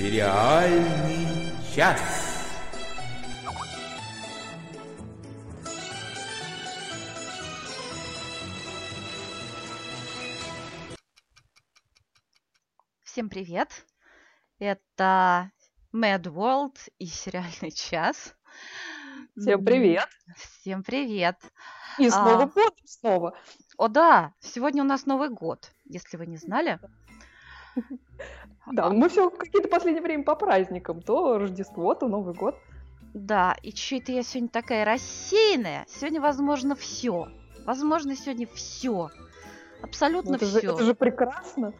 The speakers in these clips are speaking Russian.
Сериальный час. Всем привет! Это Mad World и сериальный час. Всем привет! Всем привет! И с А. Новым годом снова! О да, сегодня у нас Новый год, если вы не знали. Да, мы все какие-то последнее время по праздникам. То Рождество, то Новый год. Да, и что-то я сегодня такая рассеянная. Сегодня возможно все. Возможно, сегодня все. Абсолютно это, же, все. это же прекрасно.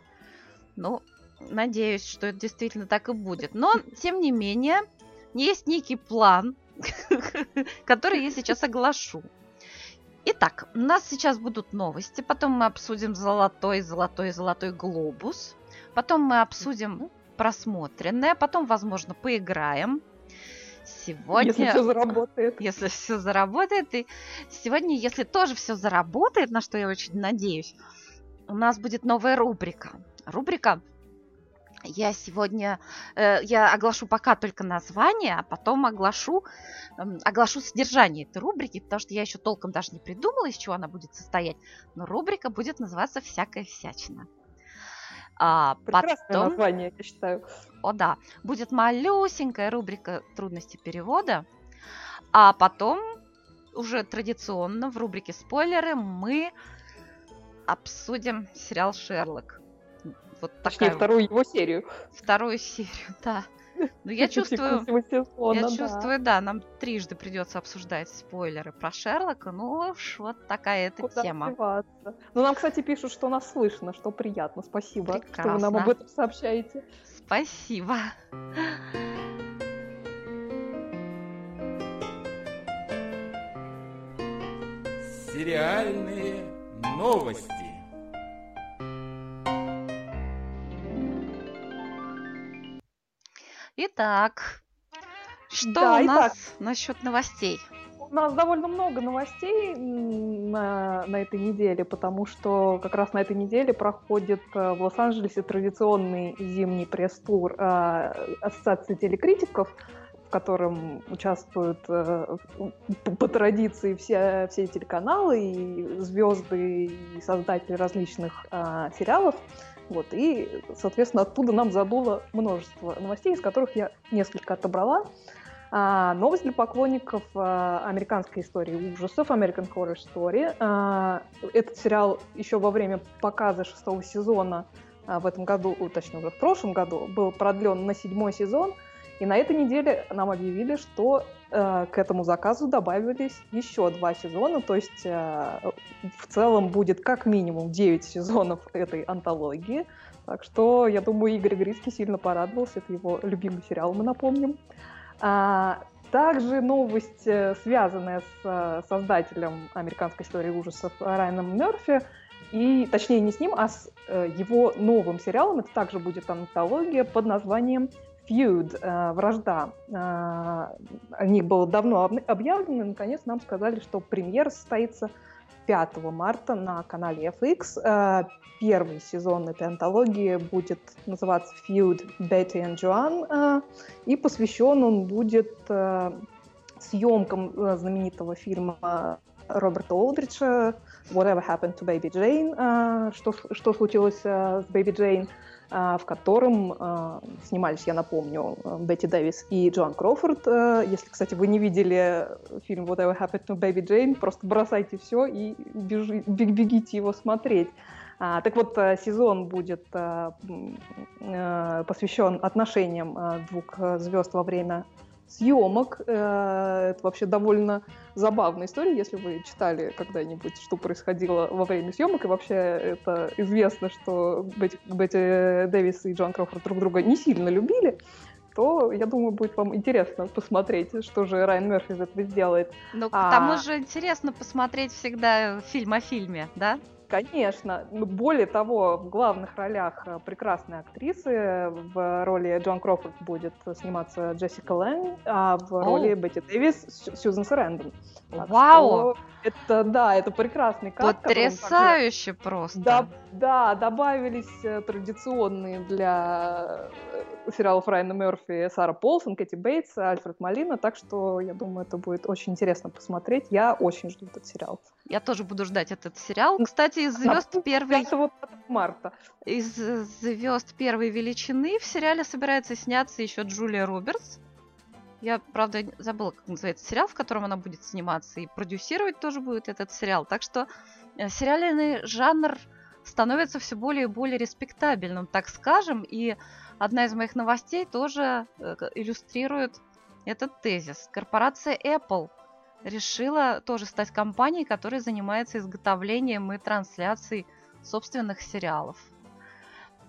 Ну, надеюсь, что это действительно так и будет. Но, тем не менее, есть некий план, который я сейчас оглашу. Итак, у нас сейчас будут новости, потом мы обсудим золотой, золотой, золотой глобус, потом мы обсудим просмотренное, потом, возможно, поиграем. Сегодня, Если все заработает. если все заработает, и сегодня, если тоже все заработает, на что я очень надеюсь, у нас будет новая рубрика. Рубрика я сегодня э, я оглашу пока только название, а потом оглашу эм, оглашу содержание этой рубрики, потому что я еще толком даже не придумала, из чего она будет состоять. Но рубрика будет называться "Всякая всячина". А Прекрасное потом, название, я считаю. о да, будет малюсенькая рубрика трудности перевода, а потом уже традиционно в рубрике спойлеры мы обсудим сериал Шерлок. Вот Точнее, такая вторую его серию. вторую серию, да. Ну, я чувствую, Текущего сезона, я да. чувствую, да, нам трижды придется обсуждать спойлеры про Шерлока. Ну уж вот такая эта тема. Ну, нам, кстати, пишут, что нас слышно, что приятно. Спасибо, что вы нам об этом сообщаете. Спасибо. Сериальные новости. Итак, что Да, у итак. нас насчет новостей? У нас довольно много новостей на, на этой неделе, потому что как раз на этой неделе проходит э, в Лос-Анджелесе традиционный зимний пресс-тур э, Ассоциации телекритиков, в котором участвуют э, по, по традиции все, все телеканалы, и звезды, и создатели различных э, сериалов. Вот, и, соответственно, оттуда нам задуло множество новостей, из которых я несколько отобрала. А, новость для поклонников а, американской истории ужасов, American Horror Story. А, этот сериал еще во время показа шестого сезона а, в этом году, точнее уже в прошлом году, был продлен на седьмой сезон. И на этой неделе нам объявили, что э, к этому заказу добавились еще два сезона, то есть э, в целом будет как минимум 9 сезонов этой антологии. Так что, я думаю, Игорь Грицкий сильно порадовался. Это его любимый сериал, мы напомним. А, также новость, э, связанная с э, создателем американской истории ужасов Райаном Мерфи, и, точнее, не с ним, а с э, его новым сериалом. Это также будет антология под названием Feud, э, вражда. Э, о них было давно об- объявлено, и, наконец нам сказали, что премьера состоится 5 марта на канале FX. Э, Первый сезон этой антологии будет называться Feud Betty and Joan, и посвящен он будет съемкам знаменитого фильма Роберта Олдриджа Whatever Happened to Baby Jane, что, что случилось с Baby Jane, в котором э, снимались, я напомню, э, Бетти Дэвис и Джоан Кроуфорд. Э, Если, кстати, вы не видели фильм Whatever Happened to Baby Jane, просто бросайте все и бежи- бег- бегите его смотреть. А, так вот, э, сезон будет э, э, посвящен отношениям э, двух э, звезд во время съемок. Э, Это вообще довольно забавная история, если вы читали когда-нибудь, что происходило во время съемок, и вообще это известно, что Бетти, Бетти Дэвис и Джон Кроуфорд друг друга не сильно любили, то, я думаю, будет вам интересно посмотреть, что же Райан Мерфи из этого сделает. Ну, к А. тому же интересно посмотреть всегда фильм о фильме, да? Конечно. Ну, более того, в главных ролях э, прекрасные актрисы. В роли Джон Крофорд будет сниматься Джессика Лэнг, а в роли Бетти Дэвис Сьюзен Сарандон. Вау! Это, да, это прекрасный каст. Потрясающе также... просто. Да, да, добавились э, традиционные для э, сериалов Райана Мерфи Сара Полсон, Кэти Бейтс, Альфред Малина, так что я думаю, это будет очень интересно посмотреть. Я очень жду этот сериал. Я тоже буду ждать этот сериал. Кстати, из звезд первой... марта. Из звезд первой величины в сериале собирается сняться еще Джулия Робертс. Я, правда, забыла, как называется сериал, в котором она будет сниматься, и продюсировать тоже будет этот сериал. Так что э, сериальный жанр становится все более и более респектабельным, так скажем. И одна из моих новостей тоже э, иллюстрирует этот тезис. Корпорация Apple решила тоже стать компанией, которая занимается изготовлением и трансляцией собственных сериалов.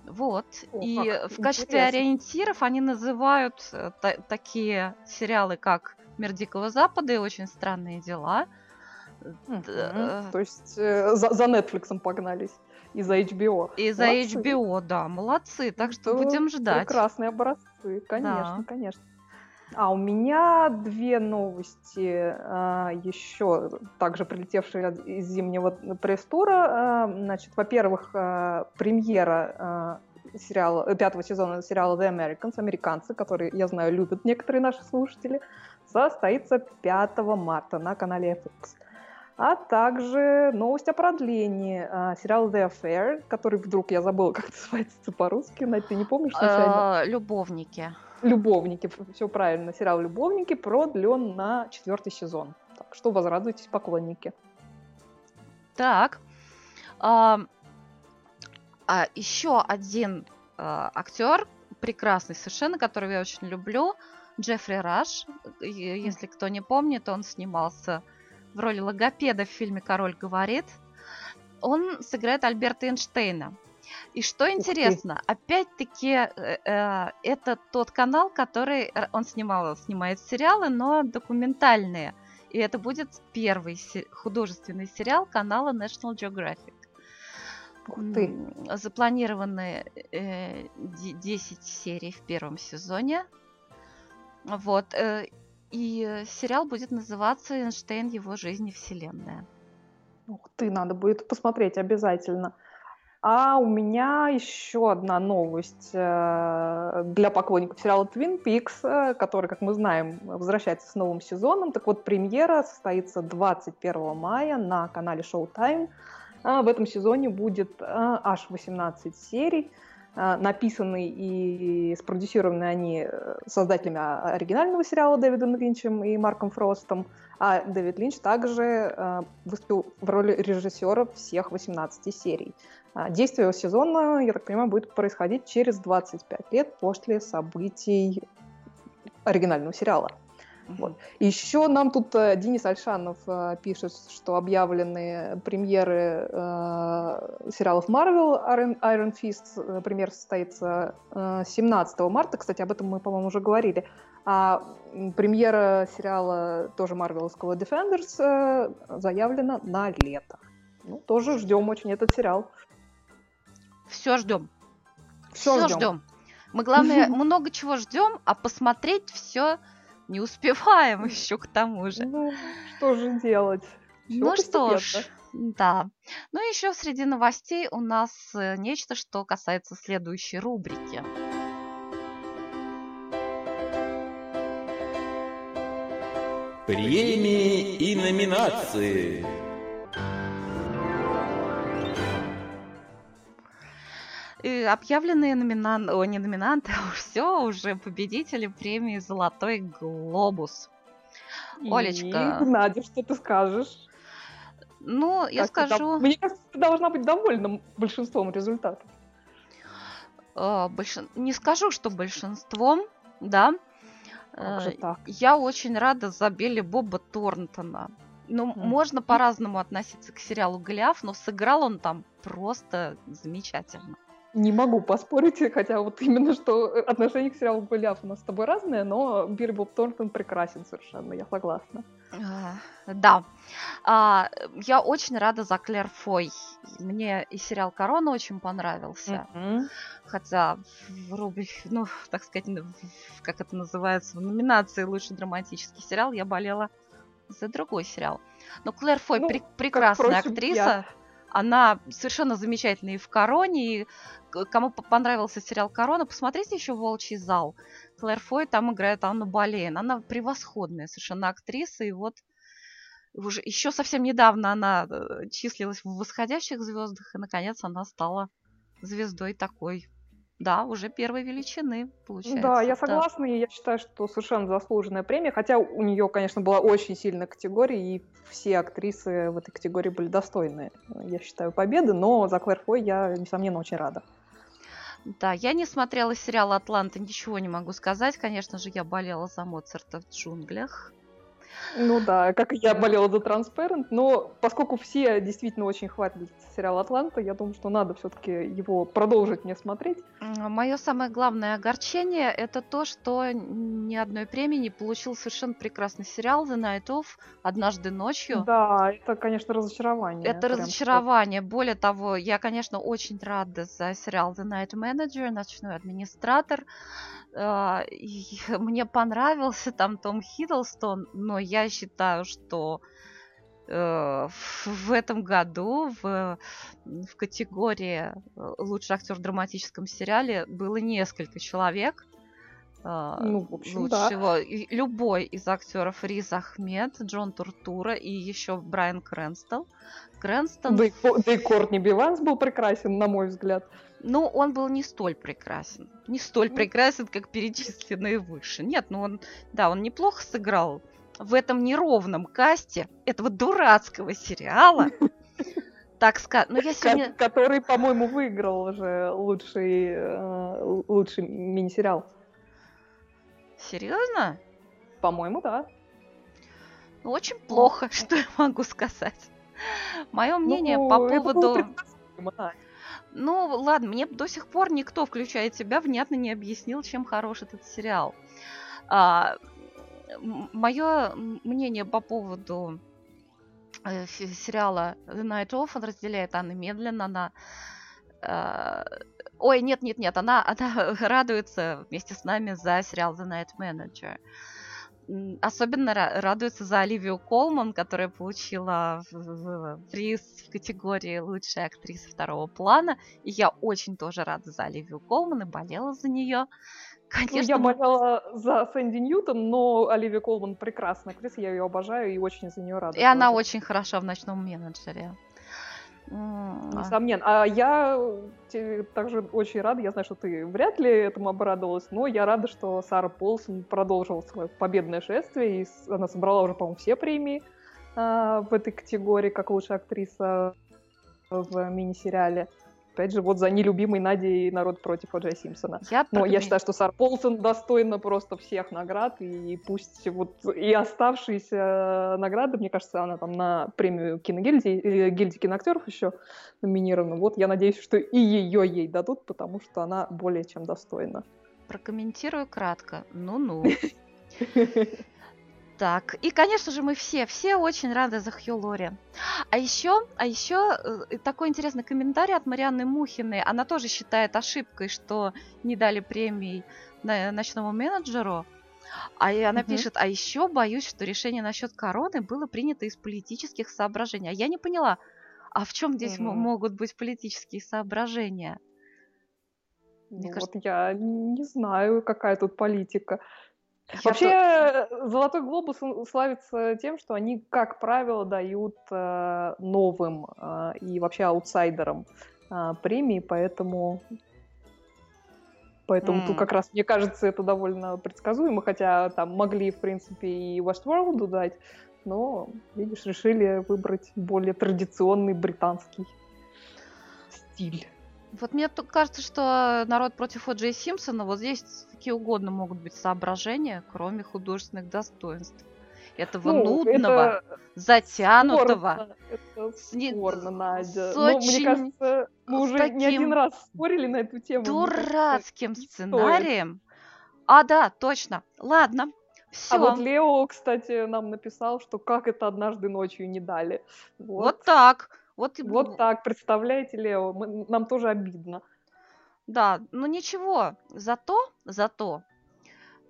Вот. О, и в качестве интересно. ориентиров они называют э, та- такие сериалы, как Мир Дикого Запада и очень странные дела. Mm-hmm. То есть э, за, за Netflix погнались. И за HBO. И за HBO, да, молодцы. Так что будем ждать. Прекрасные образцы, конечно, да. конечно. А у меня две новости а, еще также прилетевшие из зимнего пресс-тура. А, значит, во-первых, а, премьера а, сериала, пятого сезона сериала The Americans, американцы, которые, я знаю, любят некоторые наши слушатели, состоится 5 марта на канале FX. А также новость о продлении а, сериала The Affair, который вдруг я забыла, как называется по-русски. Надь, ты не помнишь случайно? Любовники. Любовники, все правильно, сериал Любовники продлен на четвертый сезон. Так что возрадуйтесь, поклонники. Так. А, а еще один а, актер, прекрасный совершенно, которого я очень люблю, Джеффри Раш. Если кто не помнит, он снимался в роли логопеда в фильме «Король говорит». Он сыграет Альберта Эйнштейна. И что интересно, опять-таки, э, э, это тот канал, который он снимал, снимает сериалы, но документальные. И это будет первый художественный сериал канала National Geographic. Ух ты. Запланированы э, 10 серий в первом сезоне. Вот. Э, и сериал будет называться «Эйнштейн. Его жизнь и вселенная». Ух ты, надо будет посмотреть обязательно. А у меня еще одна новость э, для поклонников сериала Twin Peaks, э, который, как мы знаем, возвращается с новым сезоном. Так вот, премьера состоится 21 мая на канале Showtime. В этом сезоне будет э, аж 18 серий. Написаны и спродюсированы они создателями оригинального сериала Дэвидом Линчем и Марком Фростом. А Дэвид Линч также выступил в роли режиссера всех 18 серий. А, действие сезона, я так понимаю, будет происходить через 25 лет после событий оригинального сериала. Mm-hmm. Вот. Еще нам тут э, Денис Альшанов э, пишет, что объявлены премьеры э, сериалов Marvel Iron, Iron Fist. Э, премьер состоится э, 17 марта. Кстати, об этом мы, по-моему, уже говорили. А премьера сериала тоже марвеловского Defenders э, заявлена на лето. Ну, тоже ждем очень этот сериал. Все ждем. Все, ждем. Мы, главное, много чего ждем, а посмотреть все не успеваем еще к тому же. Ну, что же делать? Все ну что ж, да. Ну еще среди новостей у нас э, нечто, что касается следующей рубрики. Премии и номинации. И объявленные номинанты, о, не номинанты, а все уже победители премии «Золотой глобус». Олечка. И, Надя, что ты скажешь? Ну, я как скажу... Мне кажется, ты должна быть довольна большинством результатов. Э, большин... Не скажу, что большинством, да. Э, так? Я очень рада за Билли Боба Торнтона. Ну, mm. можно по-разному относиться к сериалу «Голиаф», но сыграл он там просто замечательно. Не могу поспорить, хотя вот именно что отношение к сериалу Голиаф у нас с тобой разное, но Билли Боб Торнтон прекрасен совершенно, я согласна. А, да. А, я очень рада за Клэр Фой. Мне и сериал «Корона» очень понравился. Хотя в рубрике, ну, так сказать, как это называется, в номинации «Лучший драматический сериал» я болела за другой сериал. Но Клэр Фой Ну, как, прекрасная актриса. я. Она совершенно замечательная и в «Короне», и кому понравился сериал «Корона», посмотрите еще «Волчий зал». Клэр Фой там играет Анну Болейн. Она превосходная совершенно актриса, и вот уже еще совсем недавно она э, числилась в восходящих звездах, и наконец она стала звездой такой. Да, уже первой величины, получается. Да, я согласна, и я считаю, что совершенно заслуженная премия, хотя у нее, конечно, была очень сильная категория, и все актрисы в этой категории были достойны, я считаю, победы, но за Клэр Фой я, несомненно, очень рада. Да, я не смотрела сериал «Атланта», ничего не могу сказать. Конечно же, я болела за Моцарта в джунглях. Ну да, как и я болела за Transparent, но поскольку все действительно очень хватит сериал «Атланта», я думаю, что надо все-таки его продолжить мне смотреть. Мое самое главное огорчение это то, что ни одной премии не получил совершенно прекрасный сериал The Night Of однажды ночью. Да, это, конечно, разочарование. Это разочарование. Более того, я, конечно, очень рада за сериал The Night Manager, ночной администратор. А, Мне понравился там Том Хиддлстон, но я считаю, что э, в этом году в, в категории э, лучший актер в драматическом сериале было несколько человек. э, Ну, в общем, да. лучшего. И Любой из актеров Риз Ахмед, Джон Туртура и еще Брайан Крэнстон. Крэнстон, Да и, да и Кортни Биванс был прекрасен, на мой взгляд. Ну, он был не столь прекрасен. Не столь Ну. прекрасен, как перечисленные выше. Нет, ну он, да, он неплохо сыграл в этом неровном касте этого дурацкого сериала. Так сказать. Но я ко- сегодня... который, по-моему, выиграл уже лучший, э, лучший мини-сериал. Серьезно? По-моему, да. Ну, очень плохо, что я могу сказать. Мое мнение Ну, по поводу... Ну, ладно, мне до сих пор никто, включая тебя, внятно не объяснил, чем хорош этот сериал. Мое мнение по поводу э, сериала The Night Of он разделяет Анна медленно. Она... э, Ой, нет, нет, нет, она, она радуется вместе с нами за сериал The Night Manager. М, Особенно ра- радуется за Оливию Колман, которая получила приз в категории лучшая актриса второго плана. И я очень тоже рада за Оливию Колман и болела за нее. Ну, Конечно, я болела за Сэнди Ньютон, но Оливия Колман прекрасная актриса, я ее обожаю и очень за нее рада. и она тоже. очень хороша в ночном менеджере. Несомненно. А я те- также очень рада, я знаю, что ты вряд ли этому обрадовалась, но я рада, что Сара Полсон продолжила свое победное шествие, и она собрала уже, по-моему, все премии а, в этой категории, как лучшая актриса в мини-сериале. Опять же, вот за нелюбимой Надей народ против О'Джей Симпсона. Я Но я считаю, что Сара Полсон достойна просто всех наград, и пусть вот и оставшиеся награды, мне кажется, она там на премию киногильдии, э, гильдии киноактеров еще номинирована. Вот я надеюсь, что и ее ей дадут, потому что она более чем достойна. прокомментирую кратко. Ну-ну. Так, и, конечно же, мы все, все очень рады за Хью Лори. А еще, а еще э, такой интересный комментарий от Марианны Мухиной. Она тоже считает ошибкой, что не дали премии на ночному менеджеру. А и она Мгм. пишет, а еще боюсь, что решение насчет короны было принято из политических соображений. А я не поняла, а в чем здесь Мгм. могут быть политические соображения? Мне Ну, кажется- Вот я не знаю, какая тут политика. Я Вообще, то- э, Золотой глобус славится тем, что они, как правило, дают э, новым э, и вообще аутсайдерам э, премии, поэтому Поэтому тут М. как раз, мне кажется, это довольно предсказуемо, хотя там могли, в принципе, и Westworld дать, но, видишь, решили выбрать более традиционный британский стиль. Вот мне кажется, что народ против О'Джей Симпсона, вот здесь какие угодно могут быть соображения, кроме художественных достоинств. Этого Ну, нудного, это затянутого. спорно, Это с не- спорно, Надя. с Но очень- мне кажется, мы уже не один раз спорили на эту тему. Дурацким не стоит. сценарием. А, да, точно. Ладно. Все. А вот Лео, кстати, нам написал, что как это однажды ночью не дали. Вот так. Вот, и- Вот так, представляете, Лео, мы- нам тоже обидно. Да, но ничего. Зато, зато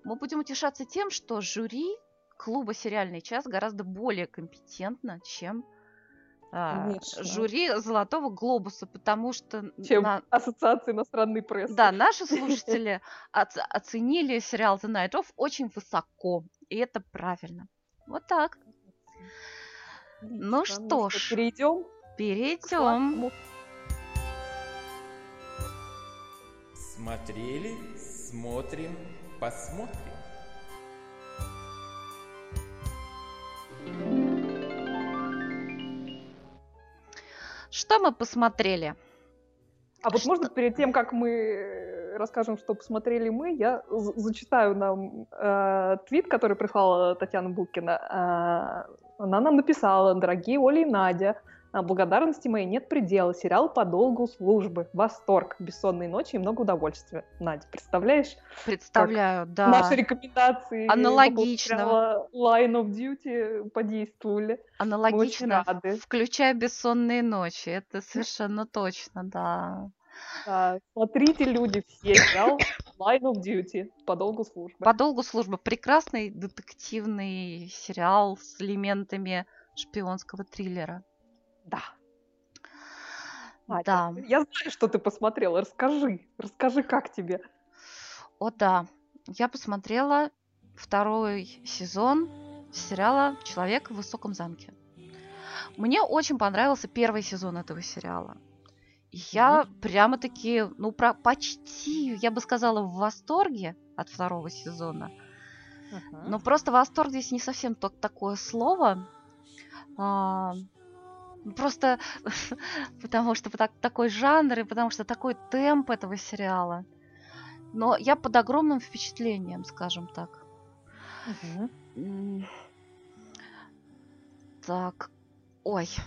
мы будем утешаться тем, что жюри клуба «Сериальный час» гораздо более компетентно, чем а, Конечно. жюри «Золотого глобуса», потому что Чем на- Ассоциация иностранной прессы. да, наши слушатели оц- оценили сериал «The Night Of» очень высоко, и это правильно. Вот так. Ну Отлично. что ж, перейдем Перейдем. Смотрели, смотрим, посмотрим. Что мы посмотрели? А вот можно перед тем, как мы э, расскажем, что посмотрели мы, я зачитаю нам э, твит, который прислала Татьяна Букина. Э, она нам написала, дорогие Оля и Надя, благодарности моей нет предела. Сериал по долгу службы. Восторг, бессонные ночи и много удовольствия. Надя, представляешь? Представляю, да. Наши рекомендации Аналогично. Line of Duty подействовали. Аналогично, включая бессонные ночи. Это совершенно точно, да. Да, смотрите, люди, все сериал Line of Duty по долгу службы. По долгу службы прекрасный детективный сериал с элементами шпионского триллера. Да. Надя, Да. Я знаю, что ты посмотрела. Расскажи. Расскажи, как тебе. О, да. Я посмотрела второй сезон сериала «Человек в высоком замке». Мне очень понравился первый сезон этого сериала. Я прямо-таки, ну, про почти, я бы сказала, в восторге от второго сезона. Но просто восторг здесь не совсем то, такое слово. А, просто потому что так- такой жанр и потому что такой темп этого сериала. Но я под огромным впечатлением, скажем так. Так, ой.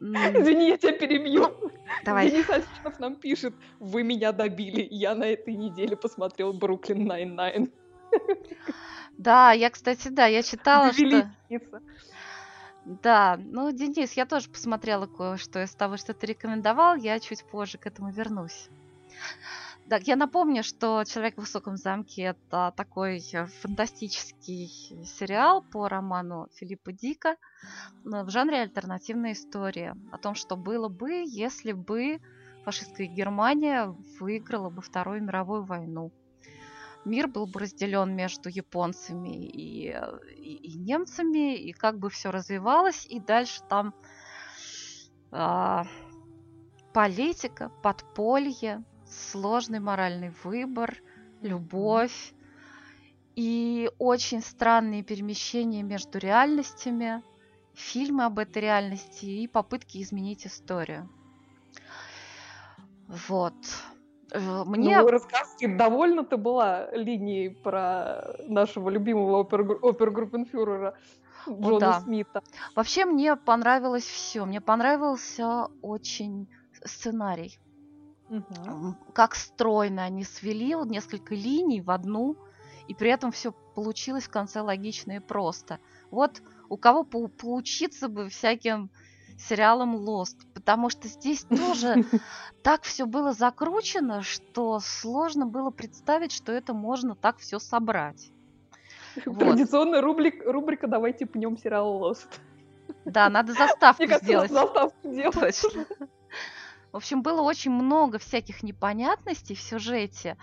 Извини, я тебя перебью. Давай. Денис Осинов нам пишет, вы меня добили. Я на этой неделе посмотрел Brooklyn Nine-Nine. Да, я, кстати, да, я читала, Довели что... Дениса. Да, ну, Денис, я тоже посмотрела кое-что из того, что ты рекомендовал. Я чуть позже к этому вернусь. Так, я напомню, что «Человек в высоком замке» — это такой э, фантастический сериал по роману Филиппа Дика но в жанре альтернативная история о том, что было бы, если бы фашистская Германия выиграла бы Вторую мировую войну. Мир был бы разделен между японцами и, и- и немцами, и как бы все развивалось, и дальше там а, политика, подполье, сложный моральный выбор, любовь и очень странные перемещения между реальностями, фильмы об этой реальности и попытки изменить историю. Вот. Э, Мне Ну, рассказки, довольна ты была линией про нашего любимого опергру- опергруппенфюрера Джона да. Смита. вообще мне понравилось все. Мне понравился очень сценарий. М, Как стройно они свели вот несколько линий в одну, и при этом все получилось в конце логично и просто. Вот у кого поучиться бы всяким сериалам Lost, потому что здесь тоже так все было закручено, что сложно было представить, что это можно так все собрать. Вот. Традиционная рубрик- рубрика «Давайте пнем сериал Lost». Да, надо заставку Мне кажется, сделать. надо заставку делать. Точно. В общем, было очень много всяких непонятностей в сюжете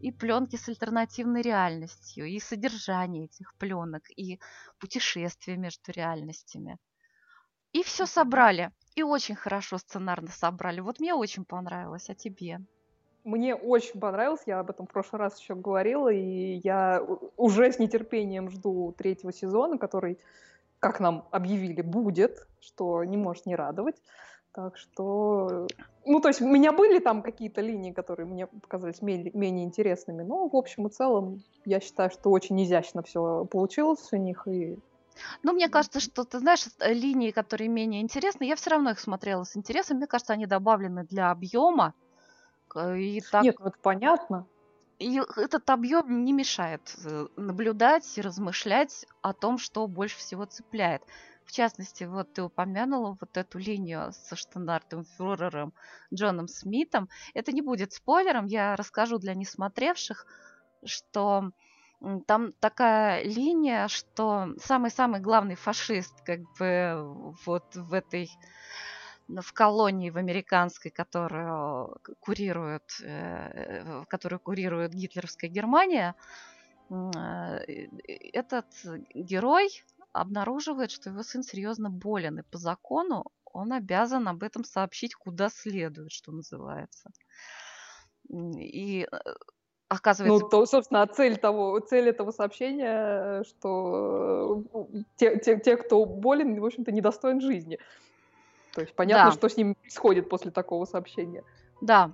и пленки с альтернативной реальностью, и содержание этих пленок, и путешествия между реальностями. И все собрали. И очень хорошо сценарно собрали. Вот мне очень понравилось, а тебе? Мне очень понравилось, я об этом в прошлый раз еще говорила, и я уже с нетерпением жду третьего сезона, который, как нам объявили, будет, что не может не радовать. Так что, ну, то есть у меня были там какие-то линии, которые мне показались ме- менее интересными, но в общем и целом я считаю, что очень изящно все получилось у них, и Ну, мне кажется, что, ты знаешь, э, линии, которые менее интересны, я все равно их смотрела с интересом. Мне кажется, они добавлены для объема. И так нет, это понятно. И этот объем не мешает э, наблюдать и размышлять о том, что больше всего цепляет. В частности, вот ты упомянула вот эту линию со штандартом фюрером Джоном Смитом. Это не будет спойлером, я расскажу для несмотревших, что там такая линия, что самый-самый главный фашист, как бы вот в этой в колонии в американской, которую курирует, э, которую курирует гитлеровская Германия, э, этот герой обнаруживает, что его сын серьезно болен, и по закону он обязан об этом сообщить куда следует, что называется. И э, оказывается... Ну, то, собственно, цель, того, цель этого сообщения, что те, те, те, кто болен, в общем-то, недостоин жизни. То есть понятно, да. что с ним происходит после такого сообщения. Да.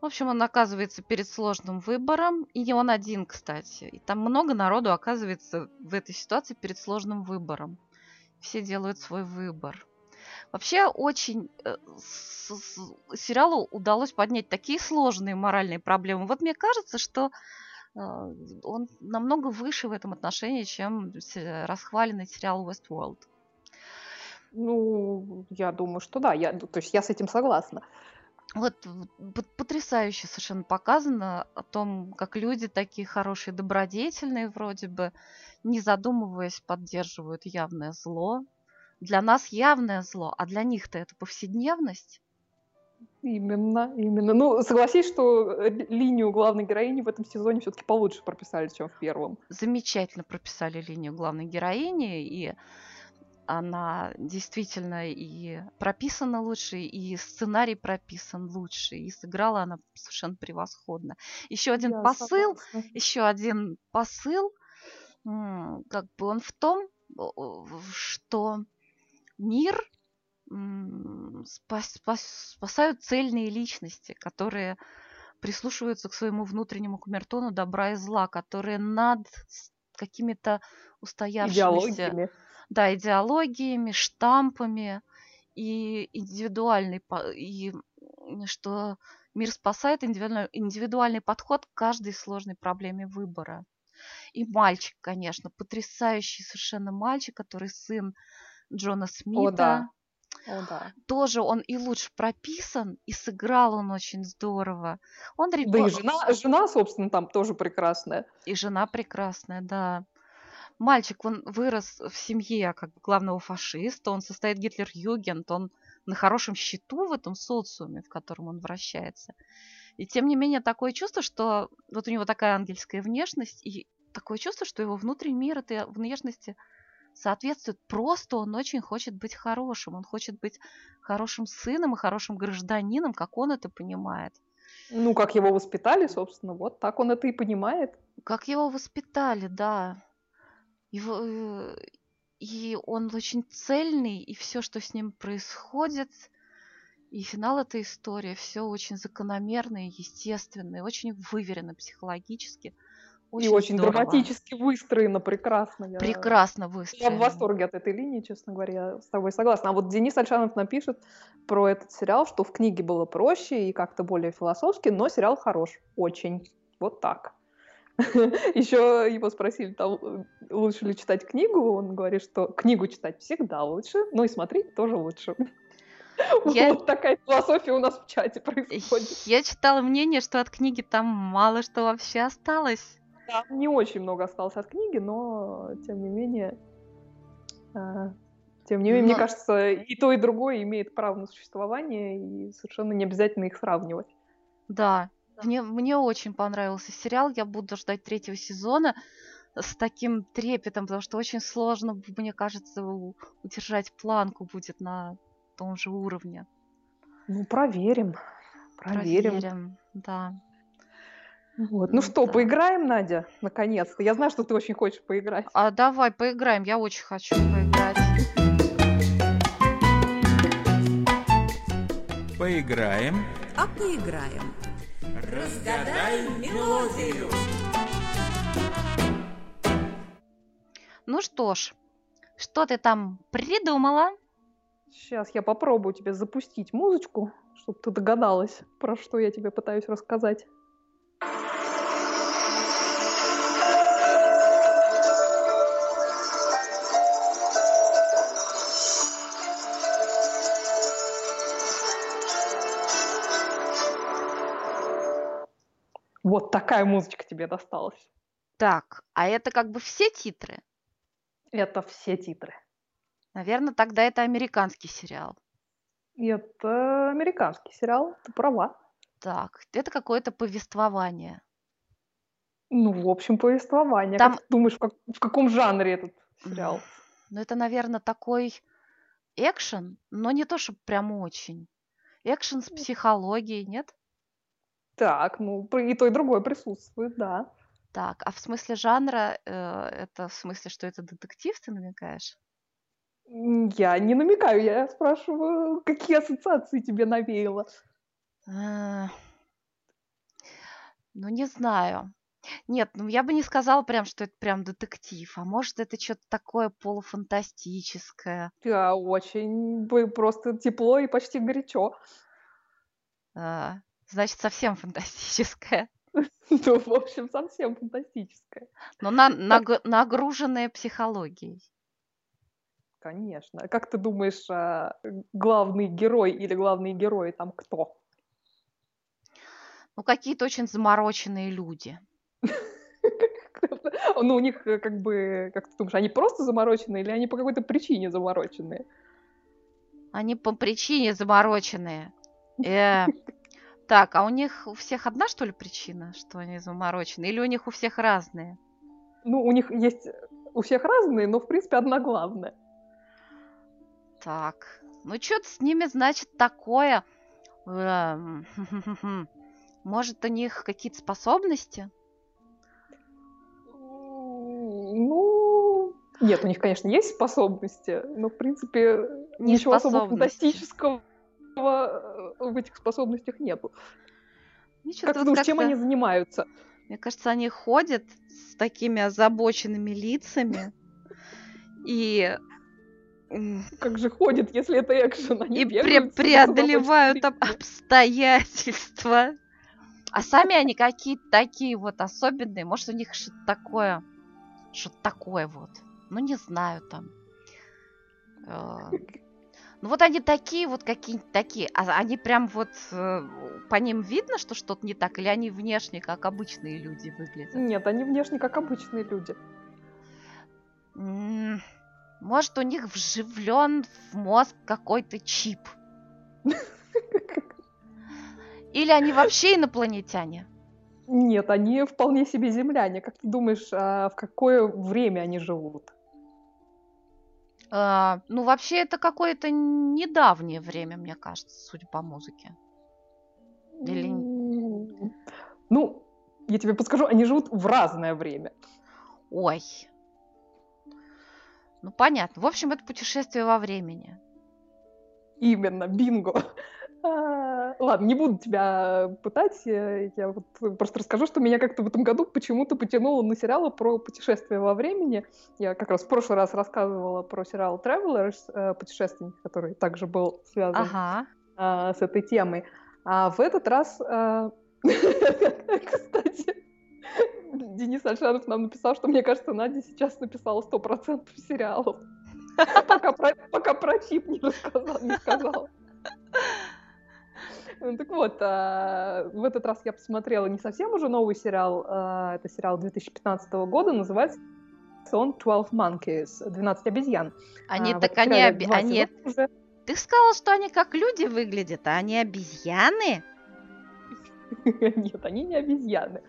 В общем, он оказывается перед сложным выбором. И не он один, кстати. И там много народу оказывается в этой ситуации перед сложным выбором. Все делают свой выбор. Вообще очень э, с, с, сериалу удалось поднять такие сложные моральные проблемы. Вот мне кажется, что э, он намного выше в этом отношении, чем расхваленный сериал Westworld. Ну, я думаю, что да. Я, то есть я с этим согласна. Вот потрясающе совершенно показано о том, как люди такие хорошие, добродетельные вроде бы, не задумываясь, поддерживают явное зло. Для нас явное зло, а для них-то это повседневность. Именно, именно. Ну, согласись, что линию главной героини в этом сезоне все-таки получше прописали, чем в первом. Замечательно прописали линию главной героини, и она действительно и прописана лучше, и сценарий прописан лучше, и сыграла она совершенно превосходно. Еще один Я посыл, согласна. еще один посыл, как бы он в том, что мир спас, спас, спасают цельные личности, которые прислушиваются к своему внутреннему камертону добра и зла, которые над какими-то устоявшимися да, идеологиями, штампами и индивидуальный, и что мир спасает индивидуальный, индивидуальный подход к каждой сложной проблеме выбора. И мальчик, конечно, потрясающий совершенно мальчик, который сын Джона Смита. О, да. О, да. Тоже он и лучше прописан, и сыграл он очень здорово. Он ребен... Да и жена, жена, собственно, там тоже прекрасная. И жена прекрасная, да мальчик, он вырос в семье как бы главного фашиста, он состоит Гитлер-Югент, он на хорошем счету в этом социуме, в котором он вращается. И тем не менее такое чувство, что вот у него такая ангельская внешность, и такое чувство, что его внутренний мир этой внешности соответствует. Просто он очень хочет быть хорошим, он хочет быть хорошим сыном и хорошим гражданином, как он это понимает. Ну, как его воспитали, собственно, вот так он это и понимает. Как его воспитали, да. Его, э, и он очень цельный, и все, что с ним происходит, и финал этой истории, все очень закономерно и естественно, и очень выверено психологически. Очень и очень здорово. драматически выстроено, прекрасно. Я... Прекрасно выстроено. Я в восторге от этой линии, честно говоря, я с тобой согласна. А вот Денис Альшанов напишет про этот сериал, что в книге было проще и как-то более философски, но сериал хорош, очень. Вот так. Еще его спросили, там, э, лучше ли читать книгу. Он говорит, что книгу читать всегда лучше, но и смотреть тоже лучше. Я... Вот такая философия у нас в чате происходит. Я читала мнение, что от книги там мало что вообще осталось. Там не очень много осталось от книги, но тем не менее... А, тем не менее, но... мне кажется, и то, и другое имеет право на существование, и совершенно не обязательно их сравнивать. Да, мне, мне очень понравился сериал. Я буду ждать третьего сезона с таким трепетом, потому что очень сложно, мне кажется, удержать планку будет на том же уровне. Ну, проверим. Проверим. Проверим, да. Вот. Ну что, да. поиграем, Надя, наконец-то? Я знаю, что ты очень хочешь поиграть. А давай, поиграем. Я очень хочу поиграть. Поиграем. А поиграем. Разгадай мелодию. Ну что ж, что ты там придумала? Сейчас я попробую тебе запустить музычку, чтобы ты догадалась, про что я тебе пытаюсь рассказать. Вот такая музычка тебе досталась. Так, а это как бы все титры? Это все титры. Наверное, тогда это американский сериал. Это американский сериал, ты права. Так, это какое-то повествование. Ну, в общем, повествование. Там- Как ты думаешь, в, как- в каком жанре этот сериал? Ну, это, наверное, такой экшен, но не то, чтобы прям очень. Экшен с психологией, нет? Так, ну, и то, и другое присутствует, да. Так, а в смысле жанра, э, это в смысле, что это детектив, ты намекаешь? Я не намекаю, я спрашиваю, какие ассоциации тебе навеяло. А, Ну, не знаю. Нет, ну я бы не сказала прям, что это прям детектив, а может это что-то такое полуфантастическое. Да, очень просто тепло и почти горячо. А, Значит, совсем фантастическое. Ну, в общем, совсем фантастическое. Но на, наг- нагруженное психологией. Конечно. Как ты думаешь, а, главный герой или главные герои там кто? Ну, какие-то очень замороченные люди. Ну, у них э, как бы, как ты думаешь, они просто замороченные или они по какой-то причине замороченные? Они по причине замороченные. Э, Так, а у них у всех одна, что ли, причина, что они замороченные? Или у них у всех разные? Ну, у них есть у всех разные, но, в принципе, одна главная. Так, ну что-то с ними, значит, такое. Эм, Может, у них какие-то способности? Ну, нет, у них, конечно, есть способности, но, в принципе, Не ничего особо фантастического э, в этих способностях нету. Мне Как ты вот думаешь, чем они занимаются? Мне кажется, они ходят с такими озабоченными лицами и, Как же ходят, если это экшен? Они и пре- преодолевают обстоятельства. А сами они какие-то такие вот особенные. Может, у них что-то такое, что-то такое вот. Ну, не знаю там. Ну, вот они такие вот какие-нибудь такие. А они прям вот э, по ним видно, что что-то не так? Или они внешне как обычные люди выглядят? Нет, они внешне как обычные люди. М, Может, у них вживлен в мозг какой-то чип? Или они вообще инопланетяне? Нет, они вполне себе земляне. Как ты думаешь, а в какое время они живут? А, ну, вообще, это какое-то недавнее время, мне кажется, судя по музыке. Или- Ну, я тебе подскажу, они живут в разное время. Ой. Ну, понятно. В общем, это путешествие во времени. Именно, бинго. А, Ладно, не буду тебя пытать, э, я вот просто расскажу, что меня как-то в этом году почему-то потянуло на сериалы про путешествия во времени. Я как раз в прошлый раз рассказывала про сериал Travelers, э, путешественник, который также был связан Ага. а, с этой темой. А в этот раз, а, кстати, Денис Альшанов нам написал, что, мне кажется, Надя сейчас написала 100% сериалов. Пока про, пока про чип не сказала. Ну, Так вот, а, в этот раз я посмотрела не совсем уже новый сериал, а, это сериал 2015 года, называется он 12 Monkeys, 12 обезьян. Они А, так этом они, два они... уже. Ты сказала, что они как люди выглядят, а они обезьяны? Нет, они не обезьяны.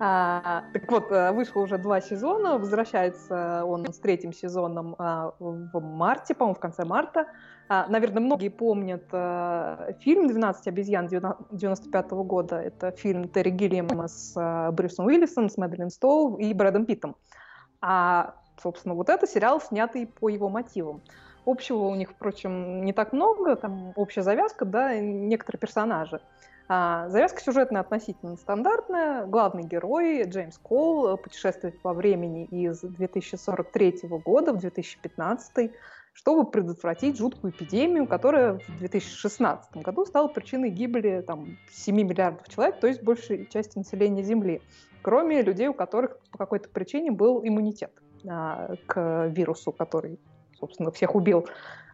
А, так вот, э, вышло уже два сезона, возвращается он с третьим сезоном а, в марте, по-моему, в конце марта. А, наверное, многие помнят а, фильм «12 обезьян» 95 года. Это фильм Терри Гиллиама с а, Брюсом Уиллисом, с Мэдлин Стоу и Брэдом Питтом. А, собственно, вот это сериал, снятый по его мотивам. Общего у них, впрочем, не так много, там общая завязка, да, некоторые персонажи. А, завязка сюжетная относительно стандартная. Главный герой Джеймс Кол э, путешествует во времени из 2043 года в 2015, чтобы предотвратить жуткую эпидемию, которая в 2016 году стала причиной гибели там, 7 миллиардов человек, то есть большей части населения Земли, кроме людей, у которых по какой-то причине был иммунитет а, к вирусу, который собственно, всех убил.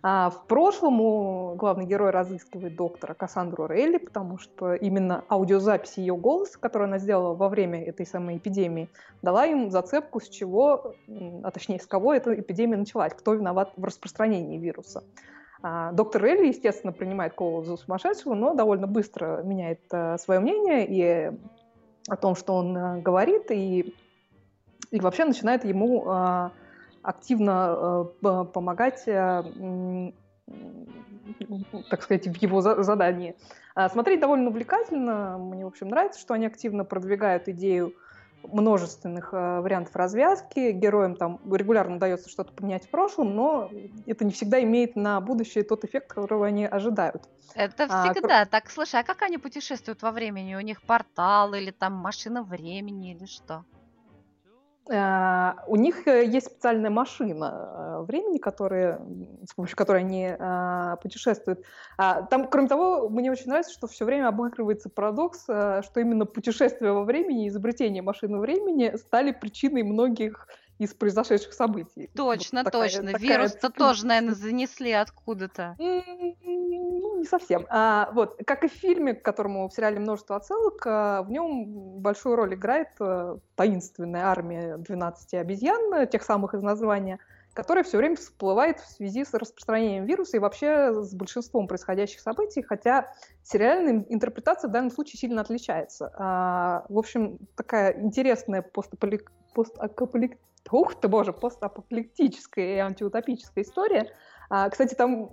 А в прошлом главный герой разыскивает доктора Кассандру Релли, потому что именно аудиозапись ее голоса, которую она сделала во время этой самой эпидемии, дала им зацепку, с чего, а точнее, с кого эта эпидемия началась, кто виноват в распространении вируса. А, доктор Релли, естественно, принимает Коула за сумасшедшего, но довольно быстро меняет а, свое мнение и о том, что он а, говорит, и, и вообще начинает ему а, активно э, помогать, э, так сказать, в его задании. А, смотреть довольно увлекательно. Мне, в общем, нравится, что они активно продвигают идею множественных э, вариантов развязки. Героям там регулярно удается что-то поменять в прошлом, но это не всегда имеет на будущее тот эффект, которого они ожидают. Это а, всегда а, так. Слушай, а как они путешествуют во времени? У них портал или там машина времени или что? Э, у них э, есть специальная машина э, времени, которая, с помощью которой они путешествуют. А, там, кроме того, мне очень нравится, что все время обыгрывается парадокс, что именно путешествие во времени и изобретение машины времени стали причиной многих из произошедших событий. Точно, вот такая, точно. Такая... Вирус-то тоже, наверное, занесли откуда-то. Ну, не совсем. А, вот, как и в фильме, к которому в сериале множество отсылок, а, в нем большую роль играет а, таинственная армия 12 обезьян, тех самых из названия, которая все время всплывает в связи с распространением вируса и вообще с большинством происходящих событий, хотя сериальная интерпретация в данном случае сильно отличается. А, в общем, такая интересная постапокалиптическая ух ты, боже, постапокалиптическая и антиутопическая история. А, кстати, там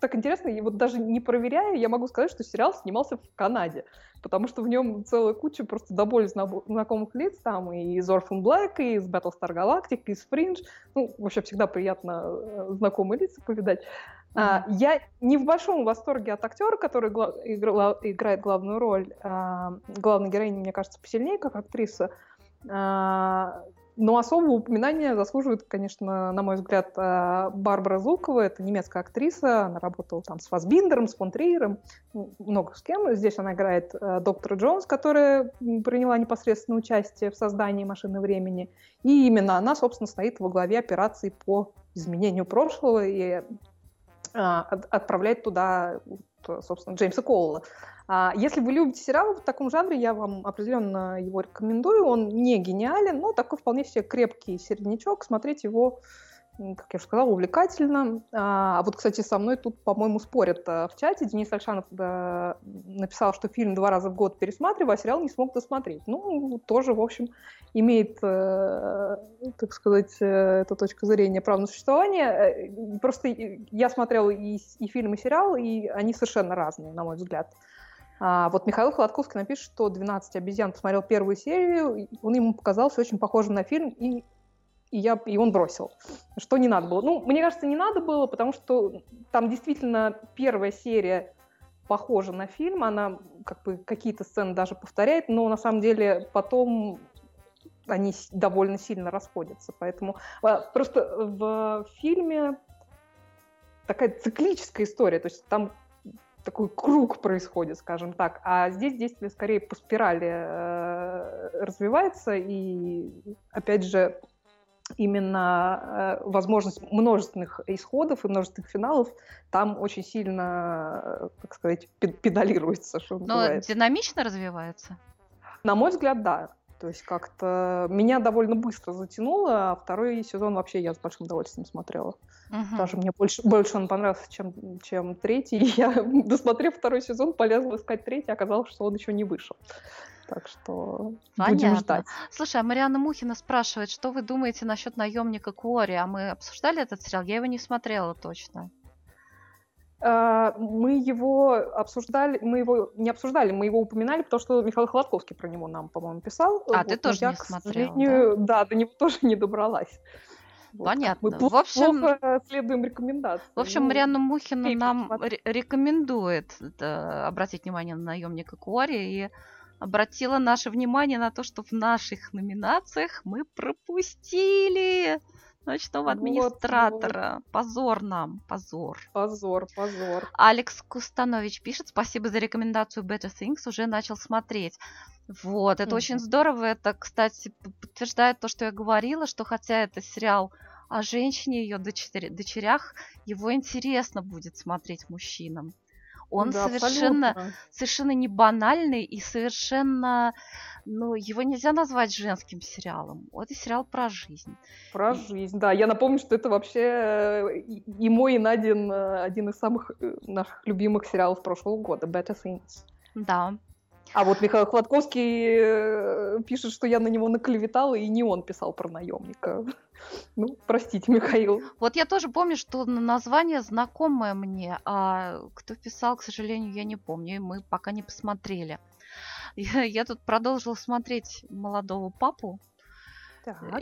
так интересно, и вот даже не проверяя, я могу сказать, что сериал снимался в Канаде, потому что в нем целая куча просто до боли знакомых лиц, там и из Orphan Black, и из Battlestar Galactica, и из Fringe, ну, вообще всегда приятно э, знакомые лица повидать. Mm-hmm. А, я не в большом восторге от актера, который гла- игра- играет главную роль. А, главной героиня, мне кажется, посильнее, как актриса. А, но особого упоминания заслуживает, конечно, на мой взгляд, э, Барбара Зукова. Это немецкая актриса. Она работала там с Фасбиндером, с фон Триером, ну, много с кем. Здесь она играет э, доктора Джонс, которая приняла непосредственное участие в создании «Машины времени». И именно она, собственно, стоит во главе операции по изменению прошлого и э, отправляет туда, собственно, Джеймса Коула. А, если вы любите сериал в таком жанре, я вам определенно его рекомендую. Он не гениален, но такой вполне себе крепкий середнячок. Смотреть его как я уже сказала, увлекательно. А вот, кстати, со мной тут, по-моему, спорят э, в чате. Денис Альшанов да, написал, что фильм два раза в год пересматриваю, а сериал не смог досмотреть. Ну, тоже, в общем, имеет, э, так сказать, э, эта точка зрения прав на существование. Просто я смотрела и, и фильм, и сериал, и они совершенно разные, на мой взгляд. А, вот Михаил Холодковский напишет, что «12 обезьян» посмотрел первую серию, он ему показался очень похожим на фильм, и, и, я, и он бросил. Что не надо было. Ну, мне кажется, не надо было, потому что там действительно первая серия похожа на фильм, она как бы какие-то сцены даже повторяет, но на самом деле потом они довольно сильно расходятся. Поэтому а, просто в фильме такая циклическая история, то есть там такой круг происходит, скажем так. А здесь действие скорее по спирали э, развивается, и опять же именно э, возможность множественных исходов и множественных финалов там очень сильно, э, так сказать, педалируется. Что Но называется. динамично развивается? На мой взгляд, да. То есть как-то меня довольно быстро затянуло, а второй сезон вообще я с большим удовольствием смотрела. Угу. Даже мне больше, больше он понравился, чем, чем третий. И я, досмотрев второй сезон, полезла искать третий, оказалось, что он еще не вышел. Так что Понятно. будем ждать. Слушай, а Марианна Мухина спрашивает, что вы думаете насчет наемника Куори? А мы обсуждали этот сериал? Я его не смотрела точно. А, мы его обсуждали, мы его не обсуждали, мы его упоминали, потому что Михаил Холодковский про него нам, по-моему, писал. А, вот, ты тоже я, не смотрела, да? да, до него тоже не добралась. Понятно. Мы в общем, плохо следуем рекомендациям. В общем, ну, Марианну Мухину нам рекомендует да, обратить внимание на наемника Куари и обратила наше внимание на то, что в наших номинациях мы пропустили ночного администратора. Вот, вот. Позор нам, позор. Позор, позор. Алекс Кустанович пишет, спасибо за рекомендацию Better Things, уже начал смотреть. Вот, это mm-hmm. очень здорово. Это, кстати, подтверждает то, что я говорила, что хотя это сериал о женщине, ее дочери, дочерях, его интересно будет смотреть мужчинам. Он Да, совершенно, абсолютно. совершенно не банальный и совершенно, ну, его нельзя назвать женским сериалом. Это сериал про жизнь. Про жизнь, да. Я напомню, что это вообще э, и и мой, и Надин э, один из самых э, наших любимых сериалов прошлого года, Better Things. Да. А вот Михаил Хладковский э, пишет, что я на него наклеветала, и не он писал про наемника. Ну, простите, Михаил. Вот я тоже помню, что на- название знакомое мне, а кто писал, к сожалению, я не помню, и мы пока не посмотрели. Я, я тут продолжила смотреть молодого папу,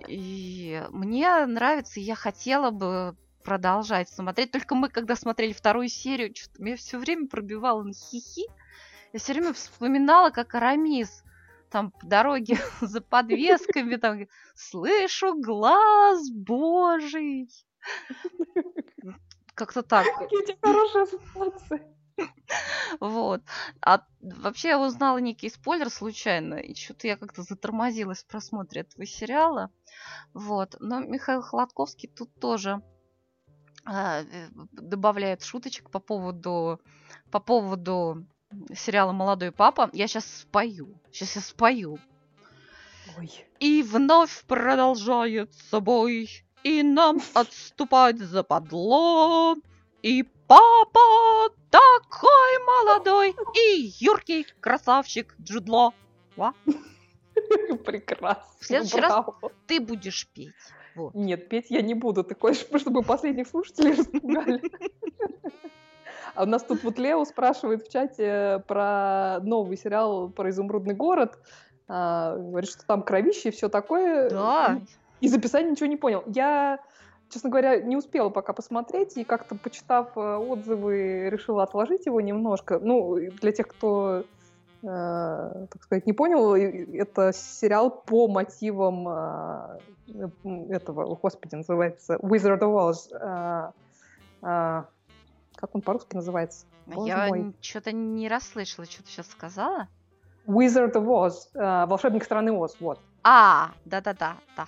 и мне нравится, и я хотела бы продолжать смотреть. Только мы, когда смотрели вторую серию, что-то меня все время пробивало на хихи. Я все время вспоминала, как Арамис там по дороге за подвесками, там, слышу глаз божий. Как-то так. Какие хорошие ассоциации. Вот. А вообще я узнала некий спойлер случайно, и что-то я как-то затормозилась в просмотре этого сериала. Вот. Но Михаил Холодковский тут тоже а, э, добавляет шуточек по поводу, по поводу сериала «Молодой папа». Я сейчас спою. Сейчас я спою. Ой. И вновь продолжает собой, и нам отступать западло. И папа такой молодой, и юркий красавчик Джудло. Прекрасно. В следующий раз- Браво. Ты будешь петь. Вот. Нет, петь я не буду. Ты хочешь, чтобы последних слушателей распугали? А у нас тут вот Лео спрашивает в чате про новый сериал про изумрудный город. А, говорит, что там кровище и все такое. Да. Из описания ничего не понял. Я, честно говоря, не успела пока посмотреть, и как-то почитав э, отзывы, решила отложить его немножко. Ну, для тех, кто, э, так сказать, не понял, это сериал по мотивам э, м, этого, господи, называется Wizard of Oz. Э, э, как он по-русски называется? Боже Я мой. что-то не расслышала, что ты сейчас сказала. Wizard of Oz, э, волшебник страны Оз, вот. А, да-да-да, да.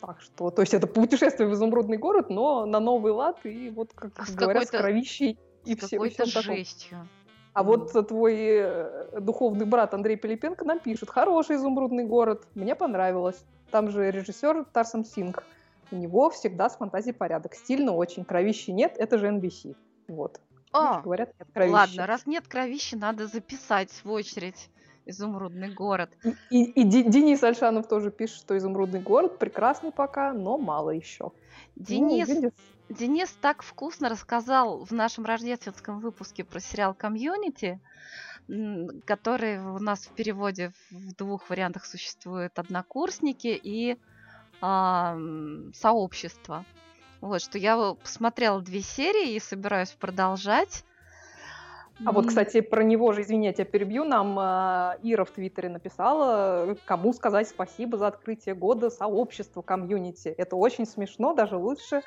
Так что, то есть это путешествие в изумрудный город, но на новый лад, и вот, как С говорят, с кровищей и С все, какой-то таком. жестью. А вот твой э, духовный брат Андрей Пилипенко нам пишет, хороший изумрудный город, мне понравилось. Там же режиссер Тарсем Синг. У него всегда с фантазией порядок. Стильно очень, кровищи нет, это же NBC. Вот. О, Говорят, нет кровищи. ладно, раз нет кровищи, надо записать в очередь изумрудный город. И, и- и Денис Альшанов тоже пишет, что изумрудный город прекрасный пока, но мало еще. Денис, Ну, видишь, Денис так вкусно рассказал в нашем рождественском выпуске про сериал «Community», который у нас в переводе в двух вариантах существует «Однокурсники» и а, м, «Сообщество». Вот, что я посмотрела две серии и собираюсь продолжать. А вот, кстати, про него же, извини, я тебя перебью, нам э, Ира в Твиттере написала, кому сказать спасибо за открытие года сообщества, комьюнити. Это очень смешно, даже лучше,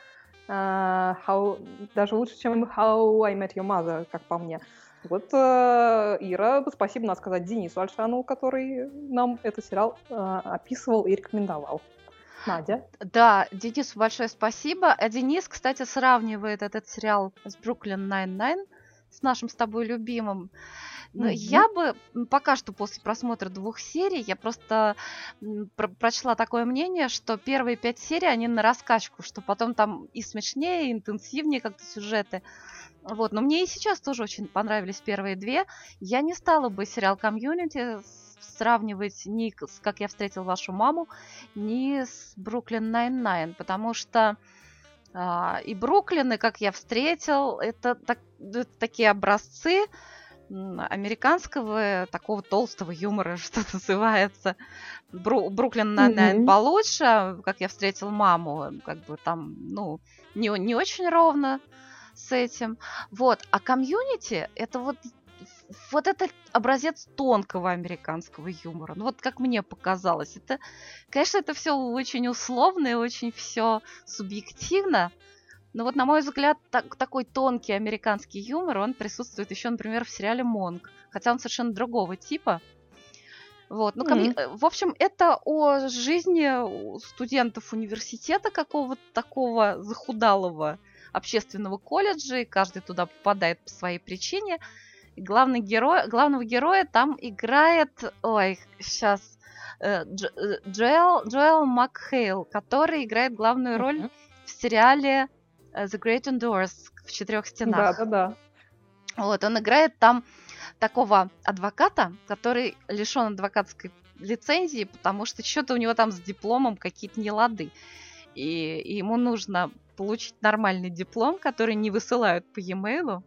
э, how- даже лучше, чем How I Met Your Mother, как по мне. Вот э, Ира, спасибо надо сказать Денису Альшанову, который нам этот сериал э, описывал и рекомендовал. Надя. Да, Денису большое спасибо. А Денис, кстати, сравнивает этот сериал с Brooklyn Nine-Nine, с нашим с тобой любимым. Но Мгм. я бы пока что после просмотра двух серий, я просто про- прочла такое мнение, что первые пять серий, они на раскачку, что потом там и смешнее, и интенсивнее как-то сюжеты. Вот, но мне и сейчас тоже очень понравились первые две. Я не стала бы сериал «Community» сравнивать ни с «Как я встретил вашу маму», ни с «Brooklyn Nine-Nine», потому что а, и Бруклин, и «Как я встретил» — это, так- это такие образцы американского такого толстого юмора, что называется. Бру- Brooklyn Nine-Nine Мгм. получше, а «Как я встретил маму», как бы там, ну, не, не очень ровно с этим. Вот. А комьюнити это вот вот это образец тонкого американского юмора. Ну вот как мне показалось. Это, конечно, это все очень условно и очень все субъективно. Но вот, на мой взгляд, так- такой тонкий американский юмор, он присутствует еще, например, в сериале «Монг». Хотя он совершенно другого типа. Вот, ну, э, в общем, это о жизни студентов университета какого-то такого захудалого общественного колледжа, и каждый туда попадает по своей причине. И главный герой, главного героя там играет, ой, сейчас, э, Дж- э, Джоэл, Джоэл Макхейл, который играет главную роль Мгм. в сериале э, The Great Indoors в четырех Да, стенах. да, да. Вот, он играет там такого адвоката, который лишен адвокатской лицензии, потому что что-то у него там с дипломом какие-то нелады. И, и ему нужно получить нормальный диплом, который не высылают по e-mail.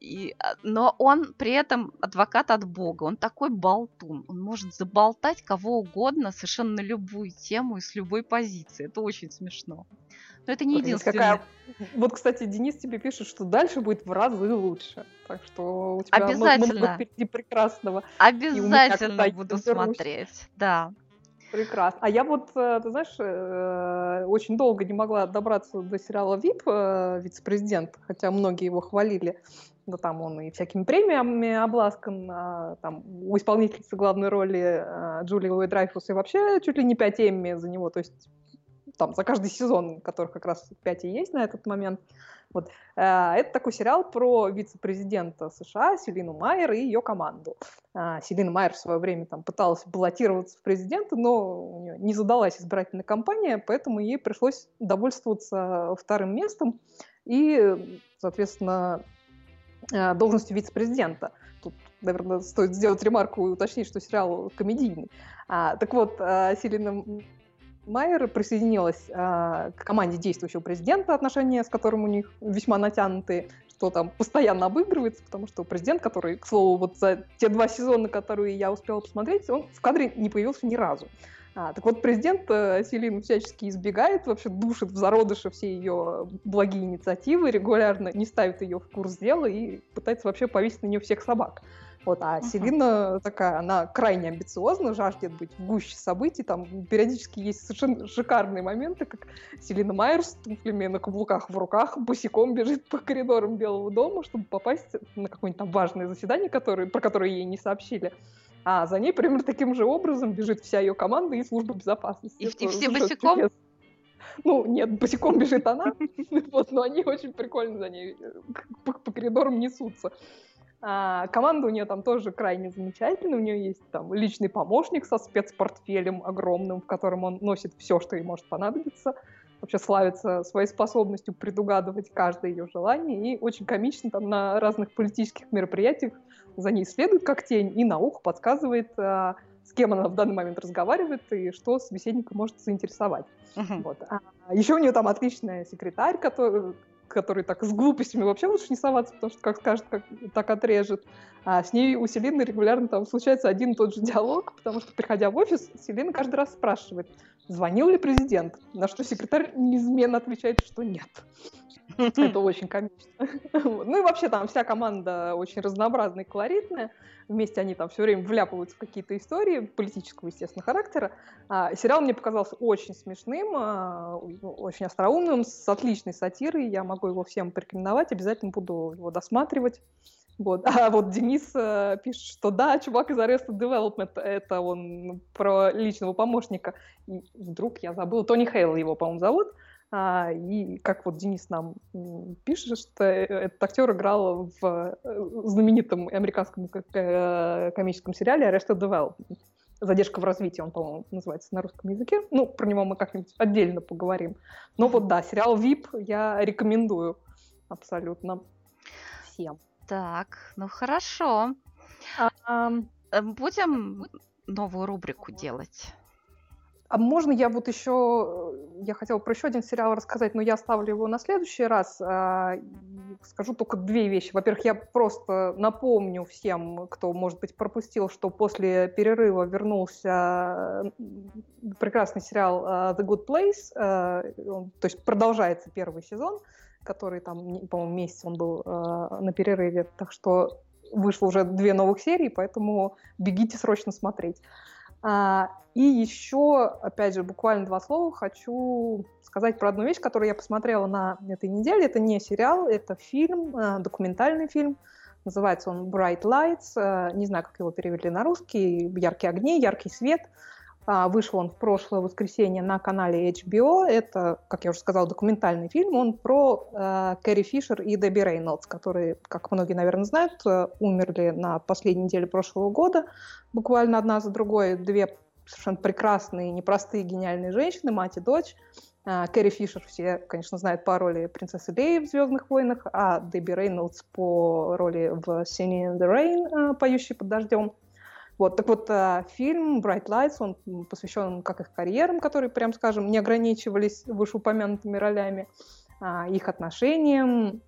И, а, но он при этом адвокат от бога. Он такой болтун. Он может заболтать кого угодно совершенно на любую тему и с любой позиции. Это очень смешно. Но это не единственное. какая- Вот, кстати, Денис тебе пишет, что дальше будет в разы лучше. Так что у тебя Обязательно. впереди прекрасного. Обязательно буду смотреть. Да. Прекрасно. А я вот, э, ты знаешь, э, очень долго не могла добраться до сериала «Вип», э, вице-президент, хотя многие его хвалили. Да там он и всякими премиями обласкан. а Там у исполнительницы главной роли э, Джулии Луи Драйфус и вообще чуть ли не 5 Эмми за него. То есть там за каждый сезон, которых как раз 5 и есть на этот момент. Вот. Э, Это такой сериал про вице-президента США Селину Майер и ее команду. А, Селина Майер в свое время там пыталась баллотироваться в президенты, но у нее не задалась избирательная кампания, поэтому ей пришлось довольствоваться вторым местом и, соответственно, должностью вице-президента. Тут, наверное, стоит сделать ремарку и уточнить, что сериал комедийный. А, так вот, э, Селина Майер присоединилась а, к команде действующего президента, отношения с которым у них весьма натянутые, что там постоянно обыгрывается, потому что президент, который, к слову, вот за те два сезона, которые я успела посмотреть, он в кадре не появился ни разу. А, так вот, президент э, Селин всячески избегает, вообще душит в зародыше все ее благие инициативы, регулярно не ставит ее в курс дела и пытается вообще повесить на нее всех собак. Вот, а Мгм. Селина такая, она крайне амбициозна, жаждет быть в гуще событий, там периодически есть совершенно шикарные моменты, как Селина Майер с туфлями на каблуках в руках босиком бежит по коридорам Белого дома, чтобы попасть на какое-нибудь там важное заседание, которое, про которое ей не сообщили. А за ней примерно таким же образом бежит вся ее команда и служба безопасности. И- и все босиком? чудесно. Ну, нет, босиком бежит она, вот, но они очень прикольно за ней э, по, по коридорам несутся. А, команда у нее там тоже крайне замечательная. У нее есть там личный помощник со спецпортфелем огромным, в котором он носит все, что ей может понадобиться. Вообще славится своей способностью предугадывать каждое ее желание. И очень комично там на разных политических мероприятиях за ней следует как тень и на ухо подсказывает, а, с кем она в данный момент разговаривает и что собеседника может заинтересовать. Мгм. Вот. А еще у нее там отличная секретарь, который, который так с глупостями вообще лучше не соваться, потому что как скажет, как, так отрежет. А с ней у Селины регулярно там случается один и тот же диалог, потому что, приходя в офис, Селина каждый раз спрашивает, звонил ли президент, на что секретарь неизменно отвечает, что нет. Это очень комично. Ну и вообще там вся команда очень разнообразная и колоритная. Вместе они там все время вляпываются в какие-то истории политического, естественно, характера. А, сериал мне показался очень смешным, а, очень остроумным, с отличной сатирой. Я могу его всем порекомендовать, обязательно буду его досматривать. Вот. А вот Денис э, пишет, что да, чувак из Arrested Development, это он про личного помощника. И вдруг я забыла, Тони Хейл его, по-моему, зовут. А, и как вот Денис нам пишет, что э, этот актер играл в э, знаменитом американском э, комическом сериале Arrested Development. Задержка в развитии, он, по-моему, называется на русском языке. Ну, про него мы как-нибудь отдельно поговорим. Но вот да, сериал VIP я рекомендую абсолютно всем. Так, ну хорошо. А, Будем новую рубрику делать. А можно я вот еще, я хотела про еще один сериал рассказать, но я оставлю его на следующий раз. а, Скажу только две вещи. Во-первых, я просто напомню всем, кто, может быть, пропустил, что после перерыва вернулся м, прекрасный сериал а, The Good Place. То есть продолжается первый сезон, который там, по-моему, месяц он был на перерыве. Так что вышло уже две новых серии, поэтому бегите срочно смотреть. А, и еще, опять же, буквально два слова хочу сказать про одну вещь, которую я посмотрела на этой неделе. Это не сериал, это фильм, а, документальный фильм Называется он Bright Lights. Не знаю, как его перевели на русский. Яркие огни, яркий свет. А, вышел он в прошлое воскресенье на канале HBO. Это, как я уже сказала, документальный фильм. Он про э, Кэрри Фишер и Дебби Рейнольдс, которые, как многие, наверное, знают, э, умерли на последней неделе прошлого года. Буквально одна за другой. Две совершенно прекрасные, непростые, гениальные женщины, мать и дочь. Э, Кэрри Фишер все, конечно, знают по роли принцессы Леи в «Звездных войнах», а Дебби Рейнольдс по роли в «Singing in the Rain», э, поющей под дождем. Вот, так вот, э, фильм Bright Lights, он посвящен как их карьерам, которые, прям скажем, не ограничивались вышеупомянутыми ролями, а, их отношениям,